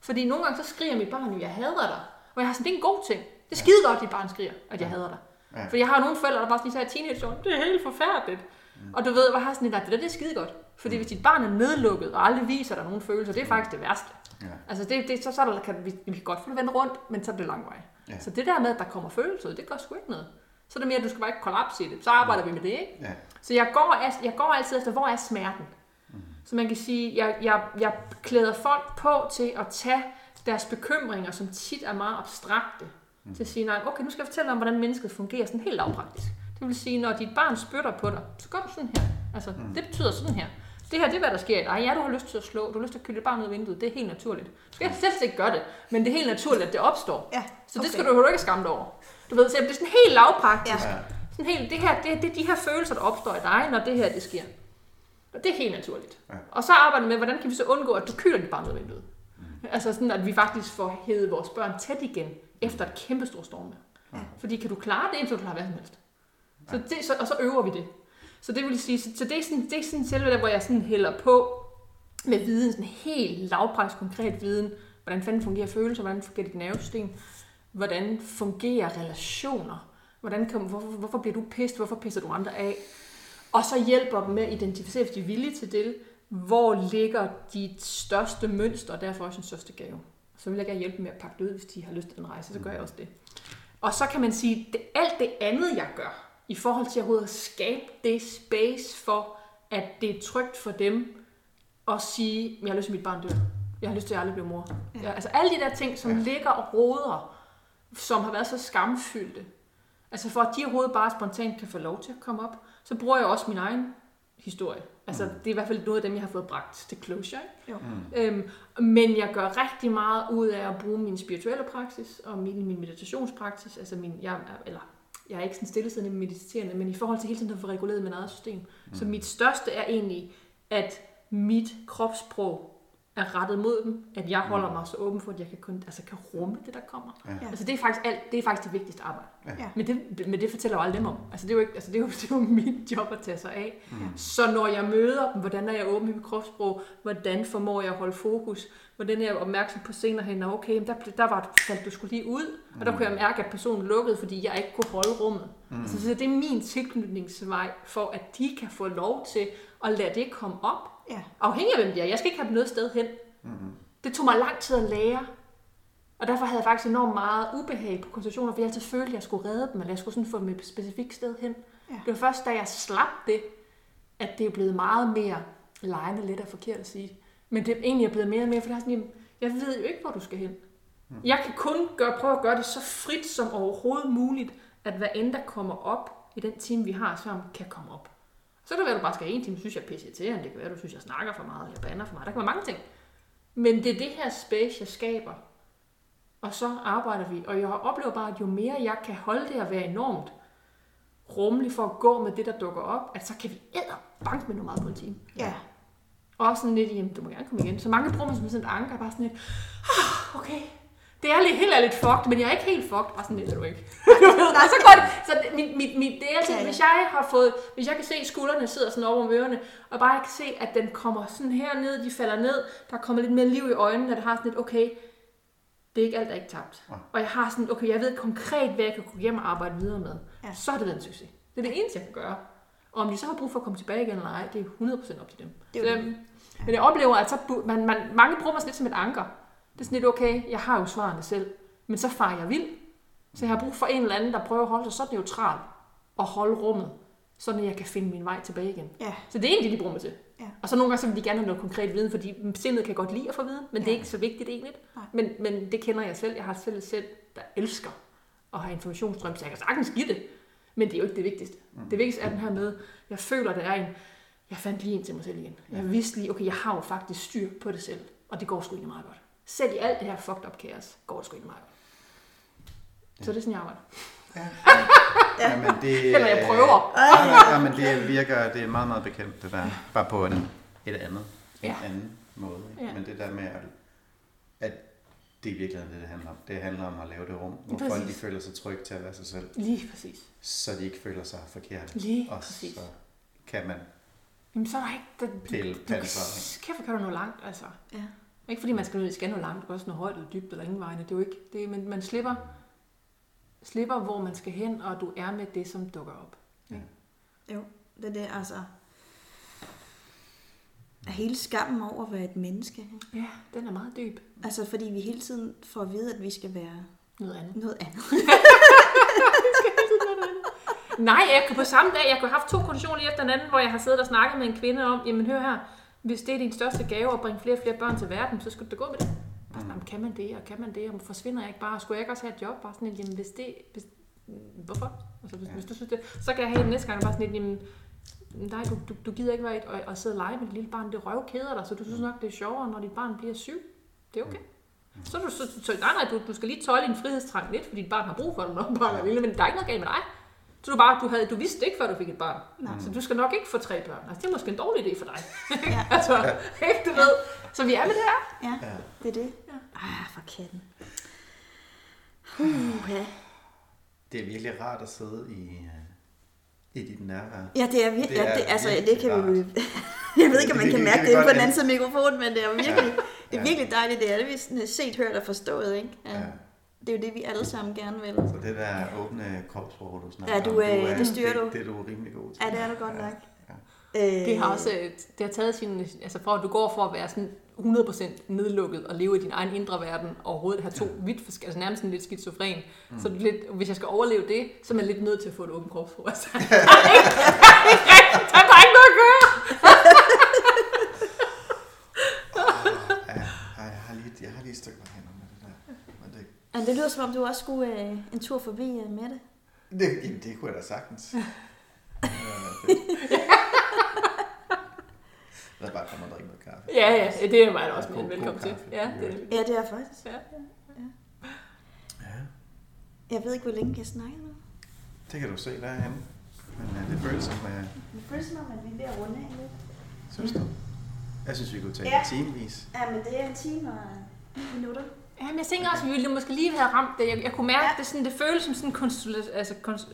Fordi nogle gange så skriger mit barn, jo, jeg hader dig. Og jeg har sådan, det er en god ting. Det er skide godt, at dit barn skriger, at jeg hader dig. Ja. For jeg har nogle forældre, der bare sådan siger, teenageåren, det er helt forfærdeligt. Mm. Og du ved, hvad har sådan et, det der det er skide godt. Fordi hvis dit barn er nedlukket og aldrig viser dig nogen følelser, det er faktisk det værste. Ja. Altså det, det, så, så er der, kan, vi, vi kan godt få det vendt rundt, men så er det lang vej. Ja. Så det der med, at der kommer følelser, det gør sgu ikke noget. Så er det mere, at du skal bare ikke kollapse i det. Så arbejder vi med det, ikke? Ja. Så jeg går, jeg går altid efter, hvor er smerten? Så man kan sige, jeg, jeg, jeg klæder folk på til at tage deres bekymringer, som tit er meget abstrakte, til at sige, nej, okay, nu skal jeg fortælle om, hvordan mennesket fungerer sådan helt lavpraktisk. Det vil sige, når dit barn spytter på dig, så gør du sådan her. Altså, det betyder sådan her. Det her, det er, hvad der sker dig. Ja, du har lyst til at slå, du har lyst til at kylde dit barn ud af vinduet. Det er helt naturligt. Du skal slet ikke gøre det, men det er helt naturligt, at det opstår. Ja, Så det skal du jo ikke skamme dig over. Du ved, så det er sådan helt lavpraktisk. Ja. Sådan helt, det, her, det, det er de her følelser, der opstår i dig, når det her det sker. Og det er helt naturligt. Ja. Og så arbejder med, hvordan kan vi så undgå, at du kyler dit barn ud af vinduet. Mm. Altså sådan, at vi faktisk får hævet vores børn tæt igen, efter et kæmpe stort storm. Ja. Fordi kan du klare det, indtil du klarer hvad som helst. Så det, så, og så øver vi det. Så det vil sige, så, så det er sådan, det er sådan selve der, hvor jeg sådan hælder på med viden, sådan helt lavpraktisk konkret viden, hvordan fanden fungerer følelser, hvordan fungerer dit nervesystem, hvordan fungerer relationer, hvordan kan, hvorfor, hvorfor bliver du pist, hvorfor pisser du andre af, og så hjælper dem med at identificere, hvis de er villige til det, hvor ligger dit største mønster, og derfor også din største gave. Så vil jeg gerne hjælpe dem med at pakke det ud, hvis de har lyst til den rejse, så gør jeg også det. Og så kan man sige, at alt det andet, jeg gør, i forhold til at overhovedet at skabe det space for, at det er trygt for dem at sige, jeg har lyst til, at mit barn dør. Jeg har lyst til, at jeg aldrig bliver mor. Ja. altså alle de der ting, som Ja. ja. ligger og roder, som har været så skamfyldte. Altså for at de overhovedet bare spontant kan få lov til at komme op, så bruger jeg også min egen historie. Altså Mm. det er i hvert fald noget af dem, jeg har fået bragt til closure. Ikke? Jo. Mm. Øhm, men jeg gør rigtig meget ud af at bruge min spirituelle praksis og min, min meditationspraksis. Altså min, jeg, er- eller, jeg er ikke sådan stillesiddende mediterende, men i forhold til hele tiden at få reguleret mit eget system. Mm. Så mit største er egentlig, at mit kropssprog er rettet mod dem, at jeg holder mig så åben for, at jeg kan, kun, altså kan rumme det, der kommer. Ja. Altså det er faktisk alt, det er faktisk det vigtigste arbejde. Ja. Men det, men det fortæller jo alle dem om. Altså det er jo, ikke, altså det er jo, det er jo mit job at tage sig af. Mm. Så når jeg møder dem, hvordan er jeg åben i mit kropssprog, hvordan formår jeg at holde fokus, hvordan er jeg opmærksom på senere hen, okay, der, der var, faldt du skulle lige ud, og der kunne jeg mærke, at personen lukkede, fordi jeg ikke kunne holde rummet. Mm. Altså, så det er min tilknytningsvej, for at de kan få lov til at lade det komme op. Ja. Afhængig af, hvem de er. Jeg skal ikke have dem noget sted hen. Mm. Det tog mig lang tid at lære. Og derfor havde jeg faktisk enormt meget ubehag på konsultationer, for jeg altid følte, at jeg skulle redde dem, eller jeg skulle sådan få dem et specifikt sted hen. Ja. Det var først, da jeg slap det, at det er blevet meget mere lejende, lidt og forkert at sige. Men det er egentlig blevet mere og mere, for det er sådan, jamen, jeg ved jo ikke, hvor du skal hen. Jeg kan kun gøre, prøve at gøre det så frit som overhovedet muligt, at hvad end der kommer op i den time, vi har sammen, kan komme op. Så kan det være, at du bare skal have en time, synes jeg er pisse irriterende. Det kan være, at du synes, jeg snakker for meget, eller jeg bander for meget. Der kan være mange ting. Men det er det her space, jeg skaber. Og så arbejder vi. Og jeg oplever bare, at jo mere jeg kan holde det at være enormt rummelig for at gå med det, der dukker op, at så kan vi æder bank med noget meget på en time. Ja. Og sådan lidt, jamen, du må gerne komme igen. Så mange bruger mig som sådan et anker, bare sådan lidt, ah, okay. Det er lidt, helt ærligt fucked, men jeg er ikke helt fucked. Bare sådan lidt, er du ikke. Og så går det, så det- mit, mit, mit, det er altid, Ja, ja. hvis jeg har fået, hvis jeg kan se, at skuldrene sidder sådan over om ørerne, og bare kan se, at den kommer sådan her ned, de falder ned, der kommer lidt mere liv i øjnene, og det har sådan lidt, okay, det er ikke alt, der er ikke tabt. Nej. Og jeg har sådan, okay, jeg ved konkret, hvad jeg kan gå hjem og arbejde videre med. Ja. Så har det været en succes. Det er det eneste, jeg kan gøre. Og om de så har brug for at komme tilbage igen eller ej, det er 100% op til dem. Det er jo Så, det. øhm, Men jeg oplever, at så, man, man, mange bruger mig sådan lidt som et anker. Det er sådan lidt, okay, jeg har jo svarene selv, men så farer jeg vild. Så jeg har brug for en eller anden, der prøver at holde sig så neutral og holde rummet, så jeg kan finde min vej tilbage igen. Ja. Så det er egentlig, de bruger mig til. Ja. Og så nogle gange så vil de gerne have noget konkret viden, fordi sindet kan godt lide at få viden, men det er Ja. ikke så vigtigt egentlig. Nej. Men, men det kender jeg selv. Jeg har selv selv, der elsker at have informationsstrøm, så jeg kan sagtens give det. Men det er jo ikke det vigtigste. Mm. Det vigtigste er den her med, jeg føler, det er en, jeg fandt lige en til mig selv igen. Jeg vidste lige, okay, jeg har jo faktisk styr på det selv, og det går sgu egentlig meget godt. Selv i alt det her fucked up kaos, går det sgu egentlig meget godt. Så det er sådan, jeg arbejder. Ja. men det, Eller jeg prøver. Ja, ja, men det virker, det er meget, meget bekendt, det der. Bare på en, et andet, en Ja. anden måde. Ikke? Ja. Men det der med, at, at det er virkelig det, det handler om. Det handler om at lave det rum, hvor Præcis. folk de føler sig trygge til at være sig selv, Lige præcis. så de ikke føler sig forkerte. Lige og præcis. så kan man Jamen så er der ikke... Der, pille du, du, kæft, kan du nå langt, altså. Ja. Ikke fordi man skal, skal nå langt, det kan også nå højt eller dybt eller ingen vegne. Det er jo ikke det, men man slipper, slipper, hvor man skal hen, og du er med det, som dukker op. Jo, det er det, altså. Hele skammen over at være et menneske. ikke? Ja, den er meget dyb. Altså, fordi vi hele tiden får at vide, at vi skal være Noget andet. noget andet. Nej, jeg kunne på samme dag, jeg kunne have haft to konditioner lige efter hinanden, hvor jeg har siddet og snakket med en kvinde om, jamen hør her, hvis det er din største gave at bringe flere og flere børn til verden, så skal du da gå med det. Bare sådan, "Jamen, kan man det, og kan man det, og forsvinder jeg ikke bare, skulle jeg ikke også have et job? Bare sådan jamen hvis det, hvis, hvorfor? Altså, hvis, ja. hvis du synes det, så kan jeg have det næste gang, bare sådan lidt, jamen, nej, du, du, du gider ikke være et og, og sidde og lege med dit lille barn, det røv keder dig, så du synes nok, det er sjovere, når dit barn bliver syg. Det er okay. Så, du, så, så nej, nej, du, du skal lige tøjle din frihedstrang lidt, fordi dit barn har brug for det, når barn er lille, men der er ikke noget galt med dig. Så du, bare, du, havde, du vidste det ikke, før du fik et barn. Nej. Så du skal nok ikke få tre børn. Altså, det er måske en dårlig idé for dig. Ja. altså, ikke, du ved. Så vi er med det her. Ja, Ja. det er det. Ja. Ah, for katten. Uh, ja. Det er virkelig rart at sidde i, øh, i dit nærvær. ja, det er virkelig, Det ja, er det, altså, virkelig det kan vi rart. Jeg ved ikke, om man kan mærke det det på den anden side af mikrofonen, men det er virkelig, det er Ja. virkelig dejligt. Det er det, vi set, hørt og forstået, ikke? Ja. Ja. Det er jo det, vi alle sammen gerne vil. Så det der åbne kropsprog, du snakker Ja, du, om, øh, er- det styrer det, du. Det er du rimelig god til. Ja, det er du godt nok. Ja. Øh, Det har også øh, det har taget sin, altså for at du går for at være sådan 100% nedlukket og leve i din egen indre verden, og overhovedet have to vidt forskellige, altså nærmest sådan lidt skizofren. Mm. Så er det lidt, hvis jeg skal overleve det, så er man lidt nødt til at få et åbent kropsprog. Altså, der er ikke, der er er bare ikke noget at gøre. Ja, ja, jeg har lige, jeg har lige et stykke vej det. Men det, lyder som om, du også skulle øh, en tur forbi øh, med det. det, jamen, det kunne jeg da sagtens. Ja, fedt. Lad os bare komme og drikke noget kaffe. Ja, ja, det er mig også mere velkommen til. kaffe. Ja, det er det. Ja, det er faktisk. Ja. Ja, Jeg ved ikke, hvor længe jeg snakker nu. det kan du se derhenne. Men uh, det føles som, uh, Det føles som om, at vi er ved at runde af lidt. synes du? Jeg synes, vi kunne tage Ja. en timevis. Ja, men det er en time og minutter. Ja, men jeg tænker også, at vi ville måske lige have ramt det. Jeg, jeg kunne mærke, Ja. det, sådan, det føles som sådan en konsul... Altså, konsul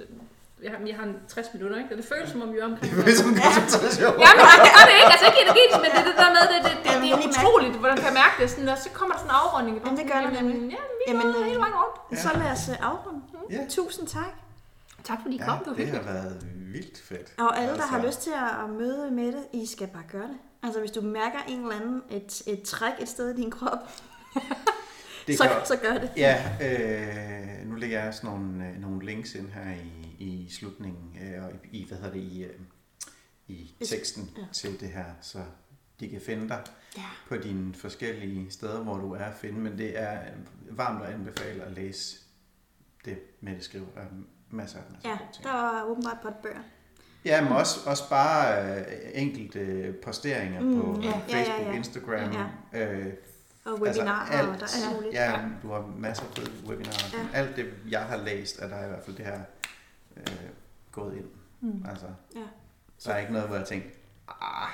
jeg, har, jeg har en 60 minutter, ikke? Det føles som om, vi er omkring... Det er som en koncentration. Ja, men det gør det ikke. Altså ikke energi, men det, det der med, det, det, det, det er utroligt, hvordan kan jeg mærke det. Sådan, og så kommer der sådan en afrunding. Jamen, det gør Jamen, nemlig. Ja, vi Jamen, øh, hele vejen rundt. Ja. Så lad os øh, afrunde. Ja. Tusind tak. Tak fordi I Ja, kom, du det har været vildt fedt. Og alle, der Altså, har lyst til at at møde Mette, I skal bare gøre det. Altså, hvis du mærker en eller anden, et, et træk et sted i din krop, det så, kan- så gør det. Ja, øh, nu lægger jeg sådan nogle, øh, nogle links ind her i, i slutningen, øh, og i, i, hvad hedder det, i, øh, i teksten Ja. ja. til det her, så de kan finde dig Ja. på dine forskellige steder, hvor du er at finde, men det er varmt at anbefale at læse det, Mette skriver. Der er masser af masser Ja, ting. der var åbenbart på et bøger. Ja, men også, også bare øh, enkelte posteringer Mm, på ja, ja, ja, Facebook, ja. Instagram. Øh, Og webinarer, alt. og der er alt muligt. Ja, du har masser af fede webinarer. Ja. Ja. Alt det, jeg har læst, er der i hvert fald det her øh, gået ind. Mm. Altså, Ja. der er ikke noget, hvor jeg tænker, ah,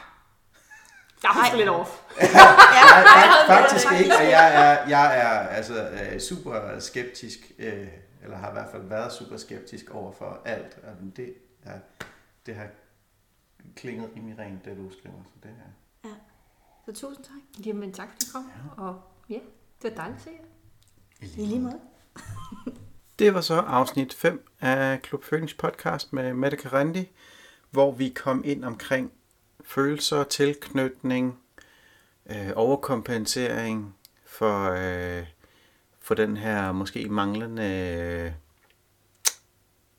Jeg har måske lidt off. Ja, nej, faktisk ikke, og jeg er, jeg er altså øh, super skeptisk, øh, eller har i hvert fald været super skeptisk over for alt. Altså, det, er, det har klinget rimelig rent, det du skriver. Så det er, Så tusind tak. Jamen tak fordi du kom. Og ja, det var dejligt at se jer. I lige måde. Det var så afsnit 5 af Klub Phoenix podcast med Mette Karandi, hvor vi kom ind omkring følelser, tilknytning, øh, overkompensering for, øh, for den her måske manglende øh,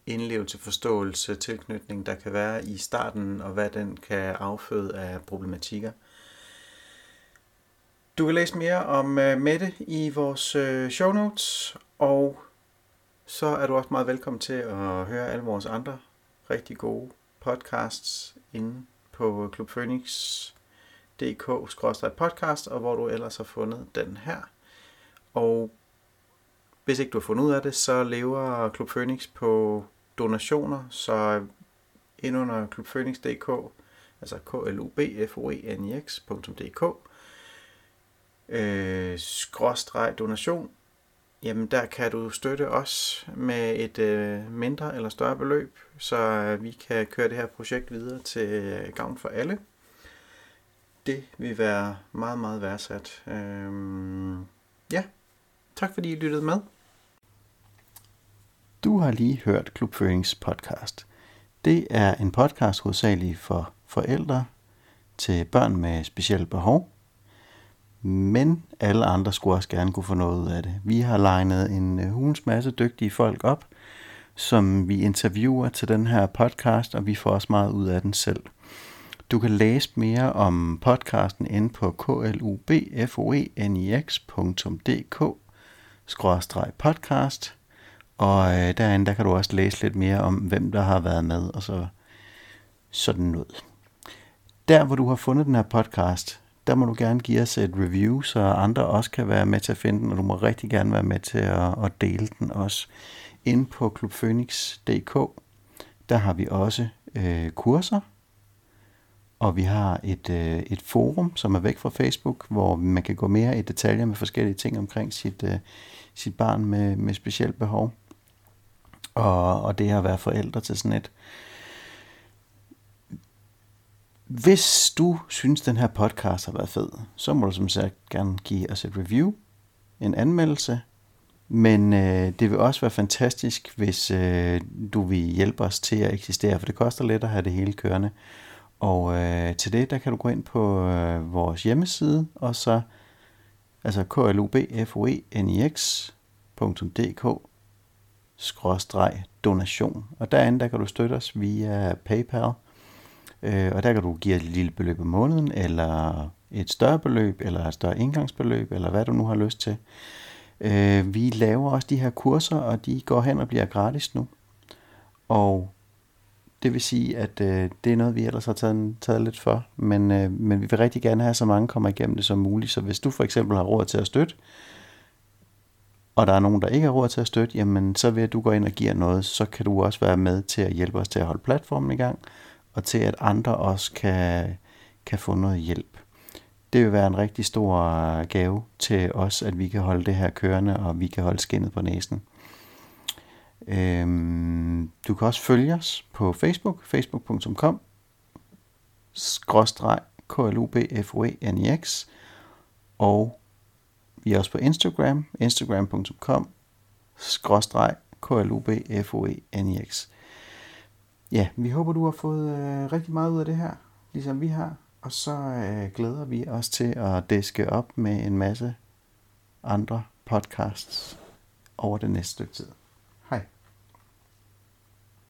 indlevelse, forståelse, tilknytning, der kan være i starten, og hvad den kan afføde af problematikker. Du kan læse mere om øh, Mette i vores øh, show notes, og så er du også meget velkommen til at høre alle vores andre rigtig gode podcasts inde på klubphoenix.dk-podcast, og hvor du ellers har fundet den her. Og hvis ikke du har fundet ud af det, så lever Klub Phoenix på donationer, så ind under klubphoenix.dk, altså klubfoenix.dk, øh, skråstreg donation, Jamen, der kan du støtte os med et øh, mindre eller større beløb, så øh, vi kan køre det her projekt videre til øh, gavn for alle. Det vil være meget, meget værdsat. Øhm, ja, tak fordi I lyttede med. Du har lige hørt Klubførings podcast. Det er en podcast hovedsageligt for forældre til børn med specielle behov. Men alle andre skulle også gerne kunne få noget ud af det. Vi har legnet en øh, hulens masse dygtige folk op, som vi interviewer til den her podcast, og vi får også meget ud af den selv. Du kan læse mere om podcasten inde på klubfoenix.dk e podcast, og øh, derinde der kan du også læse lidt mere om, hvem der har været med, og så sådan noget. Der, hvor du har fundet den her podcast, der må du gerne give os et review, så andre også kan være med til at finde den, og du må rigtig gerne være med til at, at dele den også. Inde på klubphoenix.dk, der har vi også øh, kurser, og vi har et, øh, et forum, som er væk fra Facebook, hvor man kan gå mere i detaljer med forskellige ting omkring sit, øh, sit barn med, med specielt behov. Og, og det at være forældre til sådan et. Hvis du synes, den her podcast har været fed, så må du som sagt gerne give os et review, en anmeldelse. Men øh, det vil også være fantastisk, hvis øh, du vil hjælpe os til at eksistere, for det koster lidt at have det hele kørende. Og øh, til det, der kan du gå ind på øh, vores hjemmeside, og så altså klubfoenix.dk e skråstreg donation. Og derinde, der kan du støtte os via PayPal. Øh, og der kan du give et lille beløb om måneden, eller et større beløb, eller et større indgangsbeløb, eller hvad du nu har lyst til. Øh, vi laver også de her kurser, og de går hen og bliver gratis nu. Og det vil sige, at øh, det er noget, vi ellers har taget, taget lidt for. Men, øh, men vi vil rigtig gerne have, så mange kommer igennem det som muligt. Så hvis du for eksempel har råd til at støtte, og der er nogen, der ikke har råd til at støtte, jamen så vil du går ind og giver noget, så kan du også være med til at hjælpe os til at holde platformen i gang, og til at andre også kan, kan få noget hjælp. Det vil være en rigtig stor øh, gave til os, at vi kan holde det her kørende, og vi kan holde skinnet på næsen. Øhm, du kan også følge os på Facebook, facebook.com skråstreg klubfoenix og vi er også på Instagram, instagram.com skråstreg klubfoenix Ja, vi håber du har fået øh, rigtig meget ud af det her, ligesom vi har, og så øh, glæder vi os til at diske op med en masse andre podcasts over det næste stykke tid.